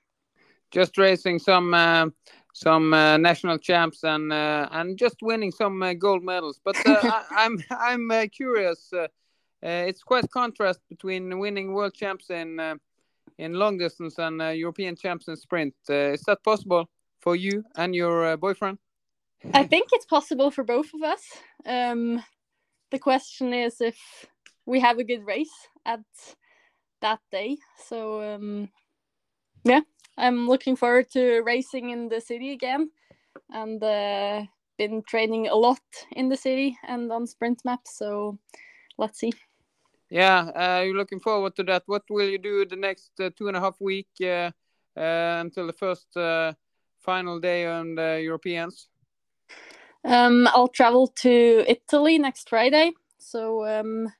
Just racing some uh, some uh, national champs and uh, and just winning some uh, gold medals. But uh, I, am I'm, I'm uh, curious. Uh, it's quite contrast between winning world champs in in long distance and European champs in sprint. is that possible for you and your boyfriend? I think it's possible for both of us. Um, the question is if we have a good race at that day. So um, yeah, I'm looking forward to racing in the city again, and uh, been training a lot in the city and on sprint maps. So let's see. Yeah, uh, you're looking forward to that. What will you do the next uh, two and a half week uh, uh, until the first uh, final day on the Europeans? Um, I'll travel to Italy next Friday. So um,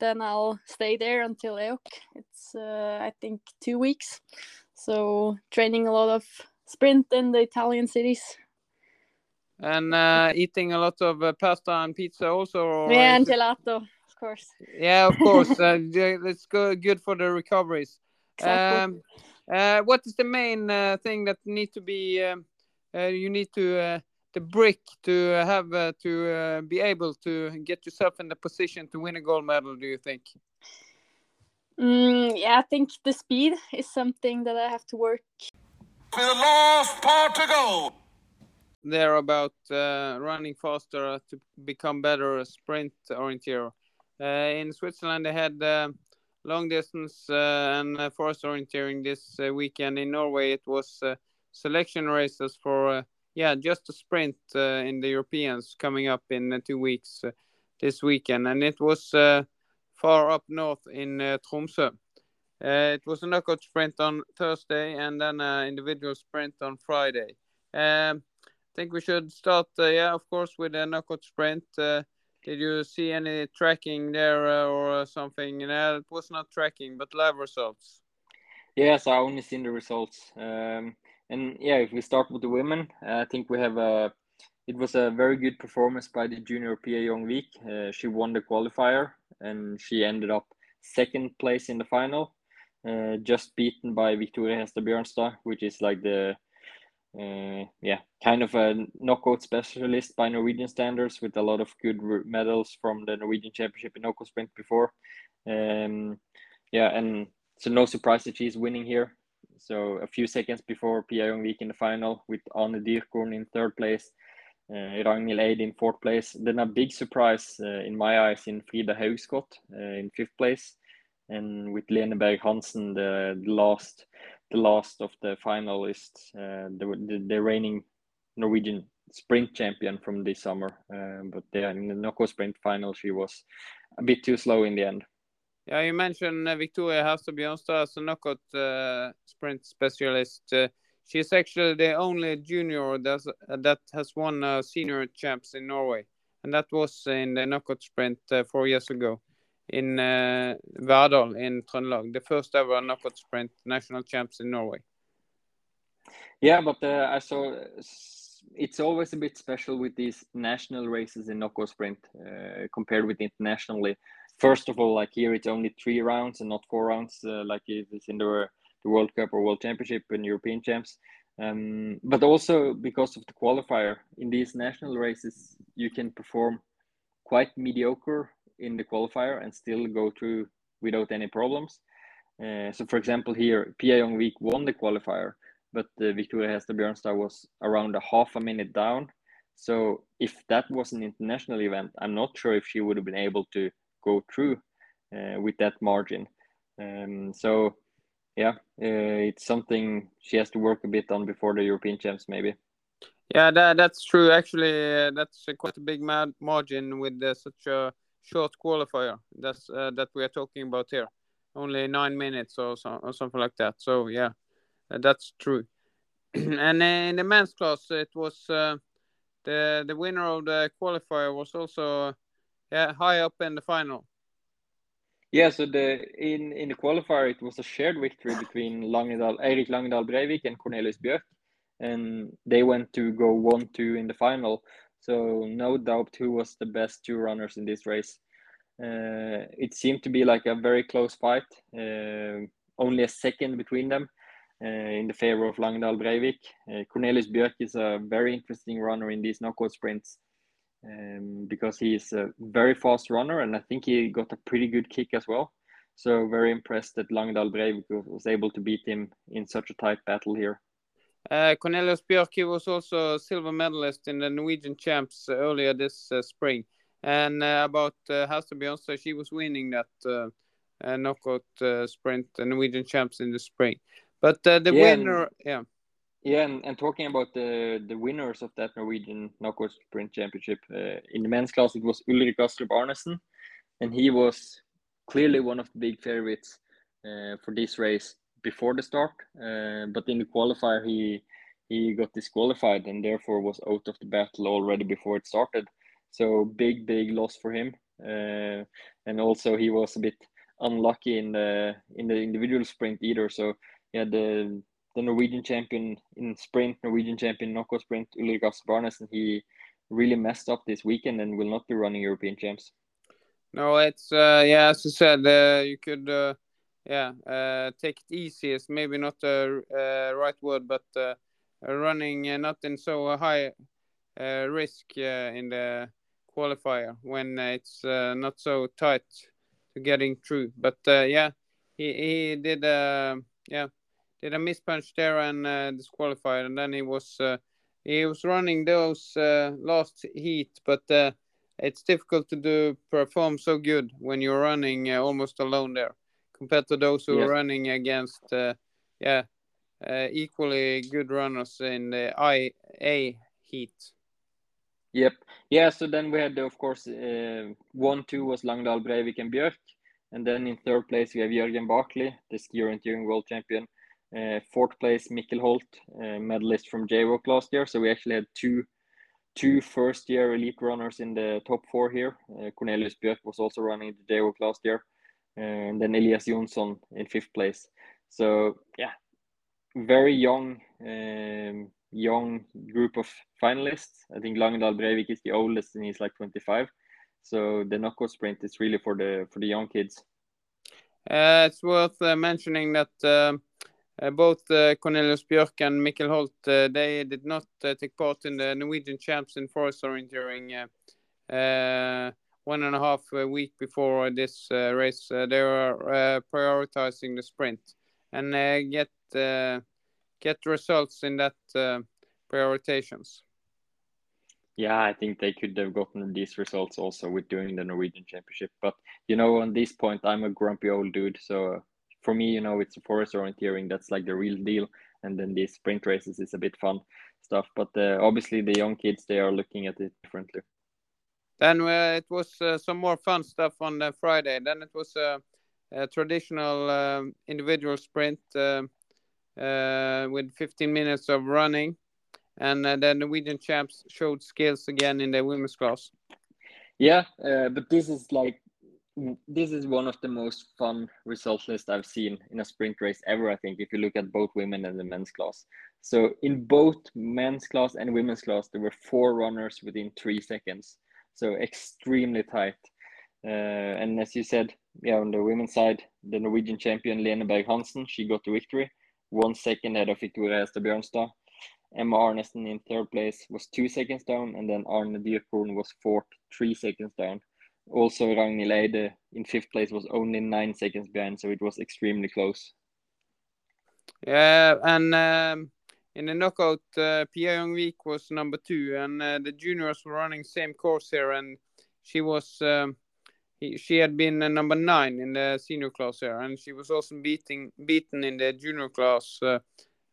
then I'll stay there until EOC. It's I think two weeks. So training a lot of sprint in the Italian cities. And uh, eating a lot of uh, pasta and pizza also. yeah, and gelato, of course. Yeah, of course. uh, it's good, good for the recoveries. Exactly. Um, uh, what is the main uh, thing that need to be? Um, uh, you need to the brick to have to be able to get yourself in the position to win a gold medal. Do you think? Mm, yeah, I think the speed is something that I have to work. For the last part to go. They're about uh, running faster to become better sprint orienteer. Uh, in Switzerland, they had uh, long distance uh, and uh, forest orienteering this uh, weekend. In Norway, it was selection races for yeah just a sprint in the Europeans coming up in two weeks this weekend, and it was far up north in uh, Tromsø. Uh, it was a knockout sprint on Thursday and then an individual sprint on Friday. Um, I think we should start, uh, yeah, of course, with a knockout sprint. Uh, did you see any tracking there uh, or something? No, it was not tracking, but live results. Yes, I only seen the results. Um, and yeah, if we start with the women, I think we have a it was a very good performance by the junior Pia Young Vik. Uh, she won the qualifier and she ended up second place in the final, uh, just beaten by Victoria Hæstad Bjørnstad, which is like the uh, yeah kind of a knockout specialist by Norwegian standards with a lot of good medals from the Norwegian Championship in knockout sprint before. Um, yeah, and so no surprise that she's winning here. So a few seconds before Pia Young Vik in the final, with Ane Dyrkorn in third place, uh, Ragnhild Eid in fourth place. Then a big surprise uh, in my eyes in Frida Haugskott uh, in fifth place, and with Lene Berg Hansen the, the last the last of the finalists, uh, the, the, the reigning Norwegian sprint champion from this summer. Uh, but yeah, in the knockout sprint final, she was a bit too slow in the end. Yeah, you mentioned uh, Victoria Hæstad Bjørnstad as a knockout uh, sprint specialist. Uh, she's actually the only junior that's, uh, that has won uh, senior champs in Norway, and that was in the knockout sprint uh, four years ago in uh, in Trøndelag, the first ever knockout sprint national champs in Norway. Yeah, but I saw it's always a bit special with these national races in knockout sprint compared with internationally first of all, like here, it's only three rounds and not four rounds, uh, like it's in the, the World Cup or World Championship and European champs. Um, but also because of the qualifier in these national races, you can perform quite mediocre in the qualifier and still go through without any problems. Uh, so, for example, here Pia Young Vik won the qualifier, but uh, Victoria Hæstad Bjørnstad was around a half a minute down. So, if that was an international event, I'm not sure if she would have been able to go through uh, with that margin. Um, so yeah, uh, it's something she has to work a bit on before the European champs, maybe. Yeah, that, that's true. Actually, uh, that's quite a big margin with uh, such a short qualifier. That's uh, that we are talking about here. Only nine minutes or, so, or something like that. So yeah, uh, that's true. and in the men's class, it was the the winner of the qualifier was also yeah, high up in the final. Yeah, so the in in the qualifier it was a shared victory between Langedal, Eirik Langedal Breivik and Cornelius Björk, and they went to go one two in the final. So no doubt who was the best two runners in this race. Uh, it seemed to be like a very close fight, uh, only a second between them uh, in the favor of Langedal Breivik. Uh, Cornelius Björk is a very interesting runner in these knockout sprints um, because he's a very fast runner and I think he got a pretty good kick as well. So very impressed that Langedal Breivik was able to beat him in such a tight battle here. Uh, Cornelius Björk was also a silver medalist in the Norwegian champs earlier this uh, spring. And uh, about uh, Hæstad Bjørnstad, she was winning that uh, uh knockout uh, sprint, the Norwegian champs in the spring. But uh, the yeah, winner, yeah. Yeah, and, and talking about the the winners of that Norwegian knockout sprint championship uh, in the men's class, it was Ulrik Astrup Arnesen, and he was clearly one of the big favorites uh, for this race before the start. Uh, but in the qualifier, he he got disqualified and therefore was out of the battle already before it started. So big big loss for him, uh, and also he was a bit unlucky in the in the individual sprint either. So yeah, the the Norwegian champion in sprint, Norwegian champion knockout sprint, Ulrik Barnes, and he really messed up this weekend and will not be running European champs. No, it's uh, yeah, as you said, uh, you could uh, yeah uh, take it easy. It's maybe not the uh, right word, but uh, running not in so high risk in the qualifier when it's not so tight to getting through. But yeah, he he did yeah did a mispunch there and uh, disqualified, and then he was uh, he was running those uh, last heat, but uh, it's difficult to do perform so good when you're running uh, almost alone there, compared to those who yeah. are running against uh, yeah equally good runners in the I A heat. Yep. Yeah. So then we had, of course, one, two was Langedal, Breivik, and Björk. And then in third place, we have Jørgen Baklid, the ski orienteering world champion. Uh, fourth place, Mikkel Holt, uh, medalist from JWOC last year. So we actually had two two first year elite runners in the top four here. Uh, Cornelius Björk was also running the JWOC last year. And then Elias Jonsson in fifth place. So yeah, very young, um, young group of finalists. I think Langedal Breivik is the oldest and he's like 25. So the knockout sprint is really for the for the young kids. Uh, it's worth uh, mentioning that um, Eh, both uh, Cornelius Björk and Mikkel Holt, uh, they did not take part in the Norwegian champs in forest during one and a half week before this race. they were prioritizing the sprint and get get results in that uh, prioritizations. Yeah, I think they could have gotten these results also with doing the Norwegian Championship. But you know, on this point, I'm a grumpy old dude, so for me, you know, it's a forest orienteering that's like the real deal, and then these sprint races is a bit fun stuff. But uh, obviously, the young kids they are looking at it differently. Then uh, it was uh, some more fun stuff on the Friday. Then it was a, a traditional um, individual sprint uh, uh, with 15 minutes of running, and uh, the Norwegian champs showed skills again in the women's class. Yeah, but this is like this is one of the most fun result lists I've seen in a sprint race ever. I think if you look at both women and the men's class. So in both men's class and women's class, there were four runners within three seconds. So extremely tight. Uh, and as you said, yeah, on the women's side, the Norwegian champion Lene Berg Hansen, she got the victory, one second ahead of Victoria Hæstad Bjørnstad. Emma Arnesen in third place was two seconds down, and then Arne Dyrkorn was fourth, three seconds down. Also, Ragnhild Eide in fifth place was only nine seconds behind, so it was extremely close. Yeah, and um, in the knockout, uh, Pia Young Vik was number two, and uh, the juniors were running same course here, and she was um, he, she had been uh, number nine in the senior class here, and she was also beating beaten in the junior class uh,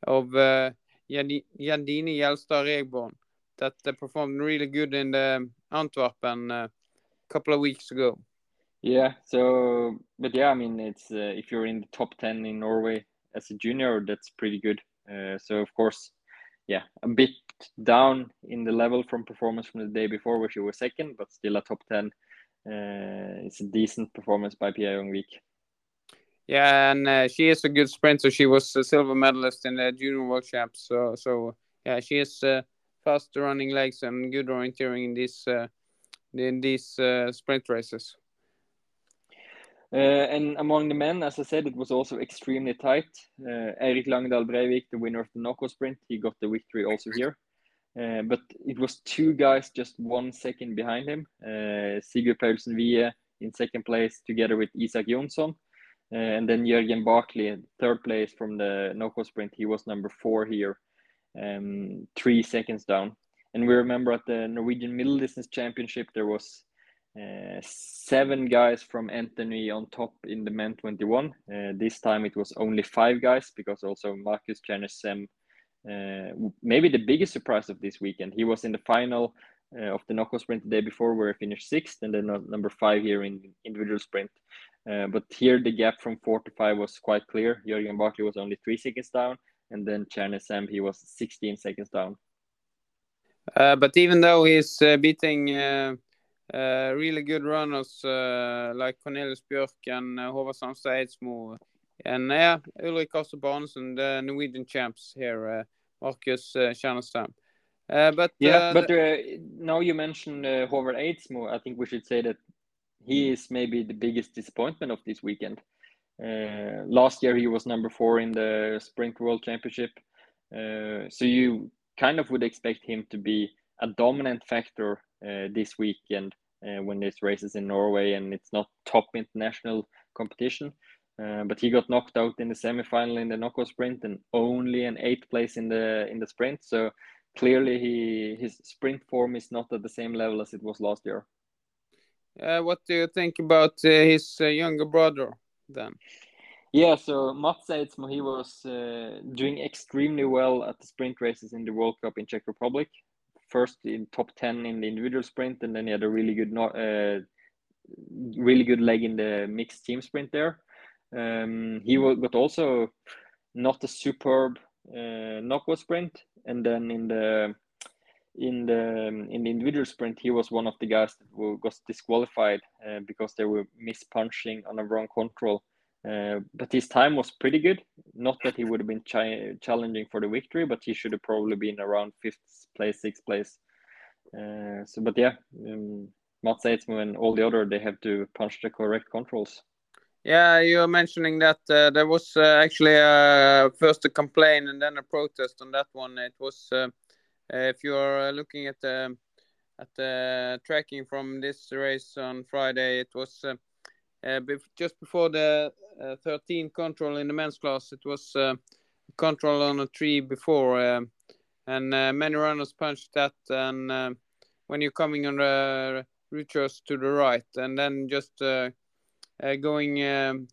of uh, Jandine Gjelstad Regborn that uh, performed really good in the Antwerpen a couple of weeks ago. Yeah. So, but yeah, I mean, it's if you're in the top ten in Norway as a junior, that's pretty good. Uh, so of course, yeah, a bit down in the level from performance from the day before, where she was second, but still a top ten. Uh, it's a decent performance by Pia Young Vik. Yeah, and uh, she is a good sprinter. She was a silver medalist in the junior world champs. So, so yeah, she is uh, fast running legs and good orienteering in these uh, in these uh, sprint races. Uh, and among the men, as I said, it was also extremely tight. Uh, Erik Langedal Breivik, the winner of the knockout sprint, he got the victory also here. Uh, but it was two guys just one second behind him. Uh, Sigurd Paulsen Vie in second place together with Isak Jonsson. Uh, and then Jørgen Baklid, third place from the knockout sprint. He was number four here, um, three seconds down. And we remember at the Norwegian Middle Distance Championship, there was uh, seven guys from Anthony on top in the men 21. Uh, this time it was only five guys because also Marcus Sem, uh, maybe the biggest surprise of this weekend. He was in the final uh, of the knockout sprint the day before where he finished sixth and then number five here in individual sprint. Uh, but here the gap from four to five was quite clear. Jørgen Baklid was only three seconds down and then Sem he was 16 seconds down. But even though he's beating uh, really good runners uh, like Cornelius Björk and uh, Håvard Eidsmo. And yeah, Ulrik Astrup Arnesen, the Norwegian champs here, uh, Marcus uh, Uh, but yeah, but now you mentioned uh, Håvard Eidsmo, I think we should say that he is maybe the biggest disappointment of this weekend. Uh, last year he was number four in the Sprint World Championship, uh, so you kind of would expect him to be a dominant factor uh, this weekend uh, when there's races in Norway and it's not top international competition. Uh, but he got knocked out in the semifinal in the knockout sprint and only an eighth place in the in the sprint. So clearly, he his sprint form is not at the same level as it was last year. Uh, what do you think about uh, his uh, younger brother then? Yeah, so Mats Eidsmo, he was doing extremely well at the sprint races in the World Cup in Czech Republic. First in top 10 in the individual sprint and then he had a really good uh, really good leg in the mixed team sprint there. Um, he got also not a superb uh, knockout sprint. And then in the in the in the individual sprint he was one of the guys that was disqualified uh, because they were mispunching on a wrong control uh, but his time was pretty good. Not that he would have been ch- challenging for the victory, but he should have probably been around fifth place, sixth place. Uh, so, but yeah, um, Mats and all the other, they have to punch the correct controls. Yeah, you were mentioning that uh, there was uh, actually uh, first a complaint and then a protest on that one. It was if you are looking at the at the tracking from this race on Friday, it was uh, just before the uh, 13 control in the men's class, it was uh, control on a tree before, um, and uh, many runners punched that. And uh, when you're coming on the route to the right, and then just uh, going, um,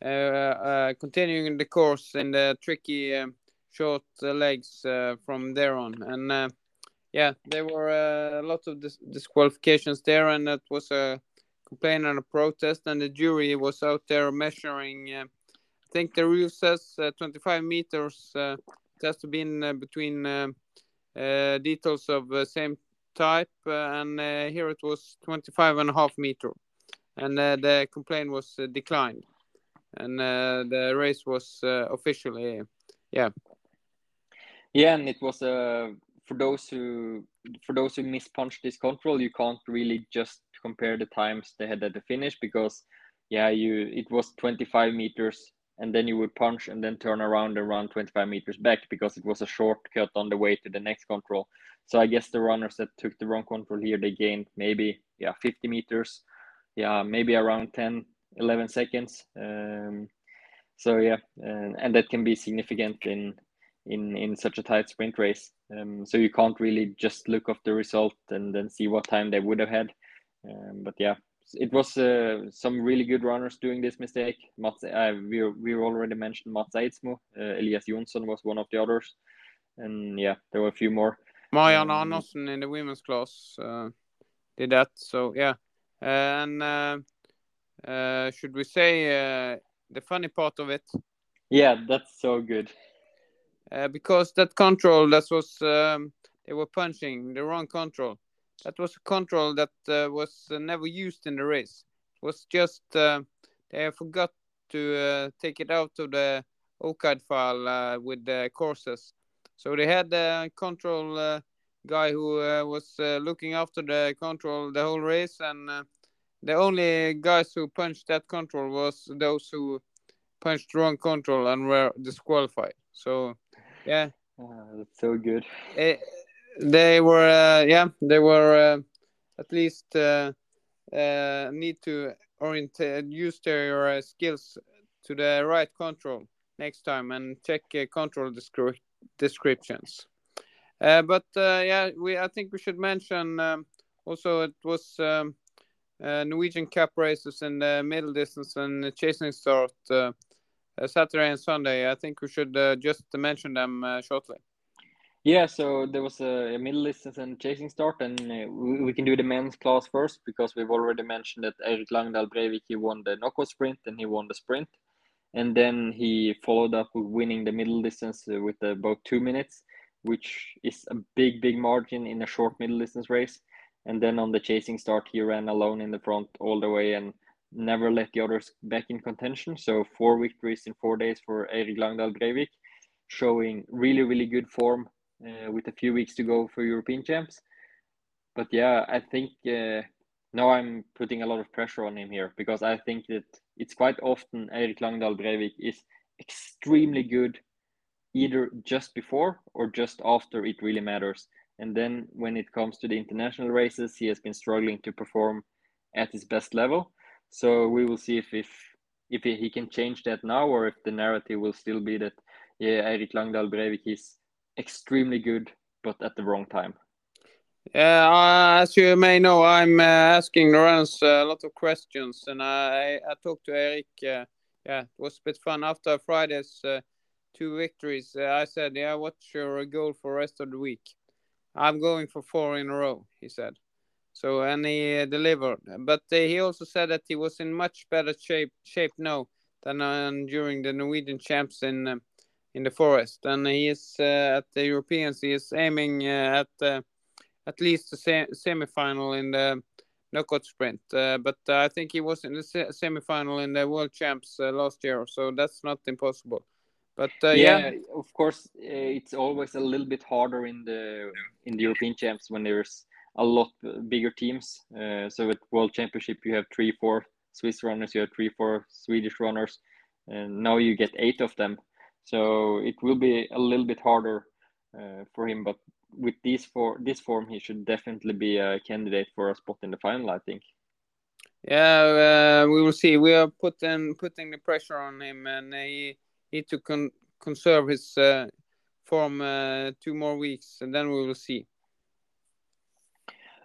continuing the course in the tricky um short legs from there on, and yeah, there were a lot of dis- disqualifications there, and that was a complaint and a protest, and the jury was out there measuring. Uh, I think the rule says uh, 25 meters. Uh, it has to be in uh, between uh, uh, details of the same type, and here it was 25 and a half meter, and the complaint was declined, and the race was officially, yeah, Yeah, and it was for those who for those who mispunched this control, you can't really just compare the times they had at the finish because yeah, you it was 25 meters and then you would punch and then turn around and run 25 meters back because it was a shortcut on the way to the next control. So I guess the runners that took the wrong control here they gained maybe yeah 50 meters, yeah maybe around 10 11 seconds. Um, so yeah, and, and that can be significant in in in such a tight sprint race. Um, so you can't really just look off the result and then see what time they would have had. Um, but yeah, it was uh, some really good runners doing this mistake. Mats, uh, we we already mentioned Mats Eidsmo. Uh, Elias Jonsson was one of the others, and yeah, there were a few more. Marianne Um, Andersen in the women's class uh, did that. So yeah, and uh, uh, should we say uh, the funny part of it? Yeah, that's so good. Uh, because that control that was um, they were punching the wrong control. That was a control that uh, was uh, never used in the race. It was just uh, they forgot to take it out of the OCAD file with the courses. So they had the control guy who was looking after the control the whole race, and the only guys who punched that control was those who punched wrong control and were disqualified. So yeah, Uh, that's so good. Eh, they were uh, yeah they were uh, at least uh, uh, need to orient use their uh, skills to the right control next time and check uh, control descri- descriptions uh, but uh, yeah we i think we should mention um, also it was um, uh, norwegian cup races in the middle distance and chasing start uh, uh, saturday and sunday. I think we should uh, just mention them uh, shortly. Yeah, so there was a, middle distance and chasing start, and uh, we, can do the men's class first because we've already mentioned that Erik Langedal Breivik he won the knockout sprint and he won the sprint, and then he followed up with winning the middle distance uh, with about two minutes, which is a big big margin in a short middle distance race. And then on the chasing start, he ran alone in the front all the way and never let the others back in contention. So four victories in four days for Erik Langedal Breivik, showing really really good form uh, with a few weeks to go for European champs. But yeah, I think uh, now I'm putting a lot of pressure on him here because I think that it's quite often Erik Langedal Breivik is extremely good either just before or just after it really matters. And then when it comes to the international races, he has been struggling to perform at his best level. So we will see if if, if he, can change that now or if the narrative will still be that yeah, Erik Langedal Breivik is extremely good but at the wrong time. Yeah, uh, as you may know, I'm uh, asking Lorenz a lot of questions, and I I talked to Eric. Uh, yeah, it was a bit fun after Friday's uh, two victories. Uh, I said, "Yeah, what's your goal for rest of the week?" I'm going for four in a row, he said. So and he uh, delivered, but uh, he also said that he was in much better shape shape now than uh, during the Norwegian champs in in the forest, and he is at the Europeans. He is aiming at at least the se- semi-final in the knockout sprint. Uh, but uh, I think he was in the se- semi-final in the World Champs uh, last year, so that's not impossible. But yeah, yeah, of course, it's always a little bit harder in the in the European champs when there's a lot bigger teams. Uh, so at World Championship, you have three, four Swiss runners, you have three, four Swedish runners, and now you get eight of them. So it will be a little bit harder uh, for him. But with this for this form, he should definitely be a candidate for a spot in the final. I think. yeah, uh, we will see. We are putting putting the pressure on him, and he need to con- conserve his uh, form uh, two more weeks, and then we will see.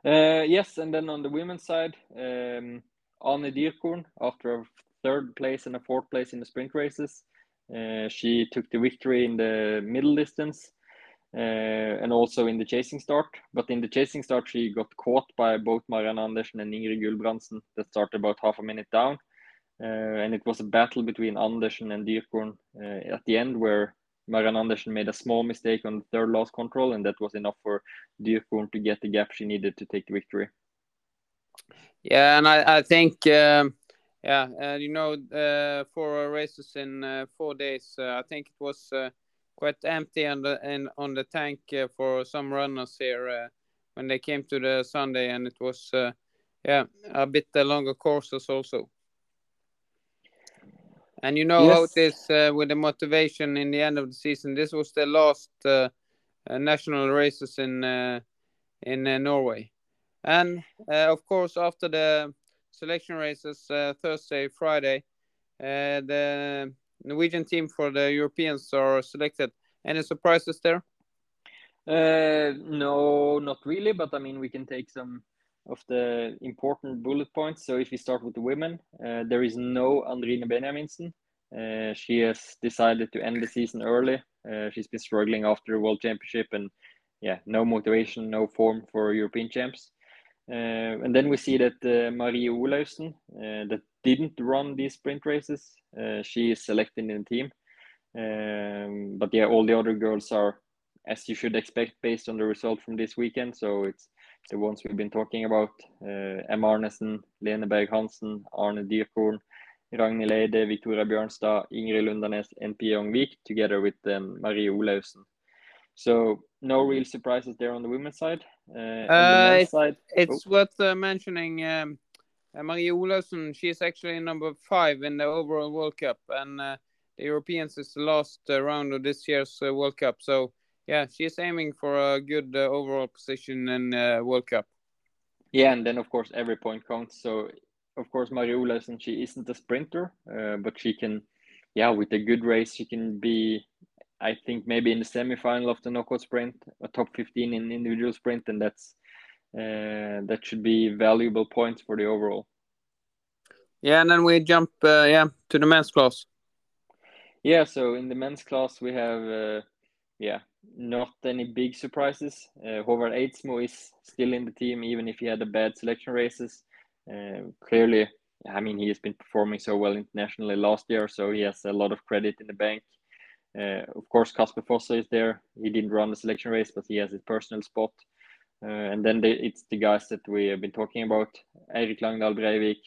Uh, yes, and then on the women's side, um, Arne Dyrkorn, after a third place and a fourth place in the sprint races, uh, she took the victory in the middle distance uh, and also in the chasing start. But in the chasing start, she got caught by both Marianne Andersen and Ingrid Gulbrandsen that started about half a minute down. Uh, and it was a battle between Andersen and Dyrkorn uh, at the end where Marianne Andersen made a small mistake on the third last control, and that was enough for Dyrkorn to get the gap she needed to take the victory. Yeah, and I, I think, um, yeah, uh, you know, uh, four races in uh, four days, uh, I think it was uh, quite empty on the in, on the tank uh, for some runners here when they came to the Sunday, and it was, yeah, a bit longer courses also. And you know Yes. how it is uh, with the motivation in the end of the season. This was the last uh, uh, national races in uh, in uh, Norway, and uh, of course after the selection races uh, Thursday, Friday, uh, the Norwegian team for the Europeans are selected. Any surprises there? Uh, no, not really, but I mean, we can take some of the important bullet points. So if we start with the women, uh, there is no Andrine Benjaminsen. Uh, she has decided to end the season early. Uh, she's been struggling after the World Championship and yeah, no motivation, no form for European champs. Uh, and then we see that uh, Marie Olausen, uh, that didn't run these sprint races, she is selected in the team. Um, but yeah, all the other girls are as you should expect based on the result from this weekend. So it's the ones we've been talking about: uh, Emma Arnesen, Lene Berg Hansen, Ane Dyrkorn, Ragnhild Eide, Victoria Bjørnstad, Ingrid Lundanes, and Pia Young-Vik, together with um, Marie Olausen. So no real surprises there on the women's side. Uh, on the Uh, men's side, It's worth uh, mentioning um, uh, Maria Olausen. She's actually number five in the overall World Cup, and uh, the Europeans is the last uh, round of this year's uh, World Cup. So yeah, she's aiming for a good uh, overall position in uh, World Cup. Yeah, and then of course every point counts. So of course Maria Olausen, she isn't a sprinter, uh, but she can, yeah, with a good race, she can be, I think maybe in the semi-final of the knockout sprint, a top 15 in individual sprint, and that's uh, that should be valuable points for the overall. Yeah, and then we jump uh, yeah to the men's class. Yeah, so in the men's class we have, uh, yeah, not any big surprises. Uh, Eidsmo is still in the team, even if he had a bad selection races. Uh, clearly, I mean, he has been performing so well internationally last year, so he has a lot of credit in the bank. Uh, of course, Kasper Fosser is there. He didn't run the selection race, but he has his personal spot. Uh, and then the, it's the guys that we have been talking about: Eirik Langedal Breivik,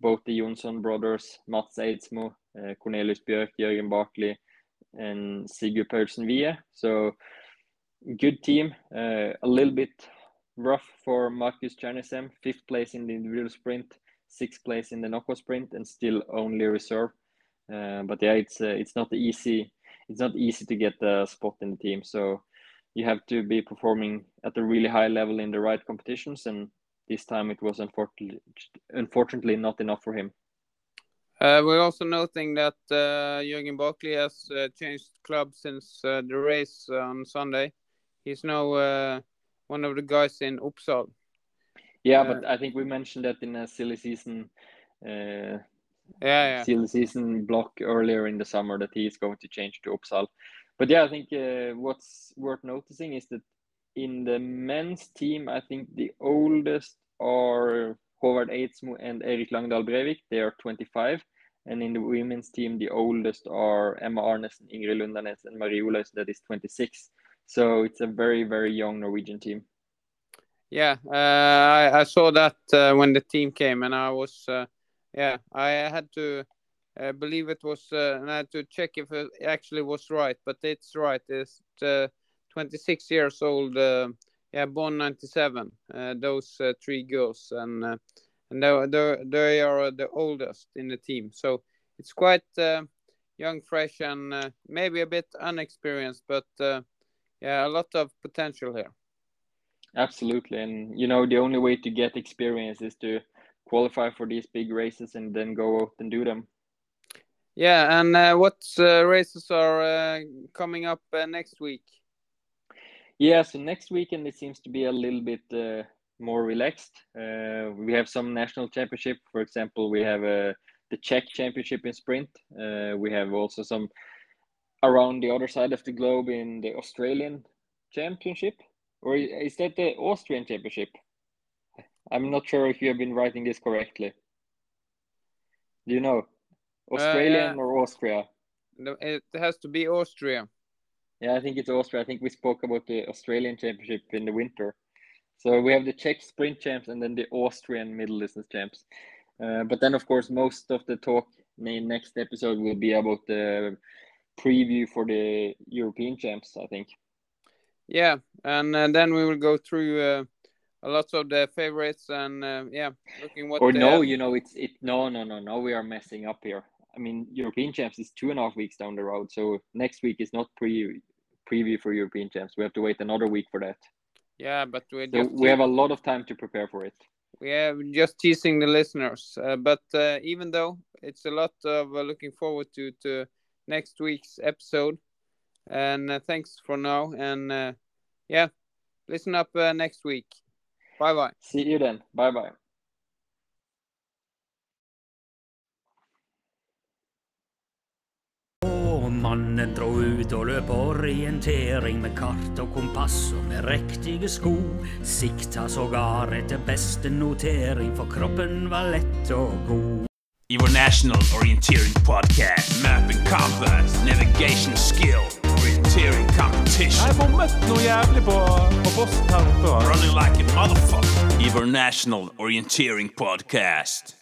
both the Jonsson brothers, Mats Eidsmo, uh, Cornelius Björk, Jørgen Baklid, and Sigurd Paulsen Vie. So good team. Uh, a little bit rough for Marcus Janisem, fifth place in the individual sprint, sixth place in the knockout sprint, and still only reserve. Uh, but yeah, it's uh, it's not easy. It's not easy to get a spot in the team. So you have to be performing at a really high level in the right competitions, and this time it was unfortunately unfortunately not enough for him. Uh, we're also noting that uh, Jørgen Baklid has uh, changed club since uh, the race on Sunday. He's now uh, one of the guys in Uppsala. Yeah, but I think we mentioned that in a silly season, uh, Yeah, yeah. silly season block earlier in the summer that he is going to change to Uppsala. But yeah, I think uh, what's worth noticing is that in the men's team, I think the oldest are Håvard Eidsmo and Eirik Langedal Breivik. They are 25. And in the women's team, the oldest are Emma Arnesen, Ingrid Lundanes, and Marie Olausen, that is 26. So it's a very, very young Norwegian team. Yeah, uh, I, I saw that uh, when the team came, and I was, uh, yeah, I had to uh, believe it was, uh, and I had to check if it actually was right, but it's right. It's uh, 26 years old, yeah, born 97. Uh, those uh, three girls, and uh, and they, they they are the oldest in the team, so it's quite uh, young, fresh, and uh, maybe a bit unexperienced, but uh, yeah, a lot of potential here. Absolutely. And you know, the only way to get experience is to qualify for these big races and then go out and do them. Yeah, and uh, what uh, races are uh, coming up uh, next week? Yeah, so next weekend it seems to be a little bit uh, more relaxed. Uh, we have some national championship. For example, we have uh, the Czech championship in sprint. Uh, we have also some around the other side of the globe in the Australian championship. Or is that the Austrian championship? I'm not sure if you have been writing this correctly. Do you know? Australian or Austria? It has to be Austria. Yeah, I think it's Austria. I think we spoke about the Australian Championship in the winter. So we have the Czech sprint champs and then the Austrian middle distance champs. Uh, but then, of course, most of the talk in next episode will be about the preview for the European champs, I think. Yeah, and uh, then we will go through uh, a lot of the favorites and uh, yeah, looking what or no, have. you know, it's it. No, no, no, no. We are messing up here. I mean, European champs is two and a half weeks down the road. So next week is not pre preview for European champs. We have to wait another week for that. Yeah, but we So we have a lot of time to prepare for it. we have just teasing the listeners. Uh, but uh, even though it's a lot of uh, looking forward to to next week's episode, and uh, thanks for now. And uh, yeah, listen up uh, next week. Bye bye. See you then. Bye bye. Mannen dro ut og løp orientering med kart og kompass og med riktige sko. Sikta sågar etter beste notering, for kroppen var lett og god. Your national orienteering podcast, mapping compass, navigation skill, orienteering competition, Jeg bommet noe jævlig på, på posten her oppe. running like a motherfucker. Your national orienteering podcast.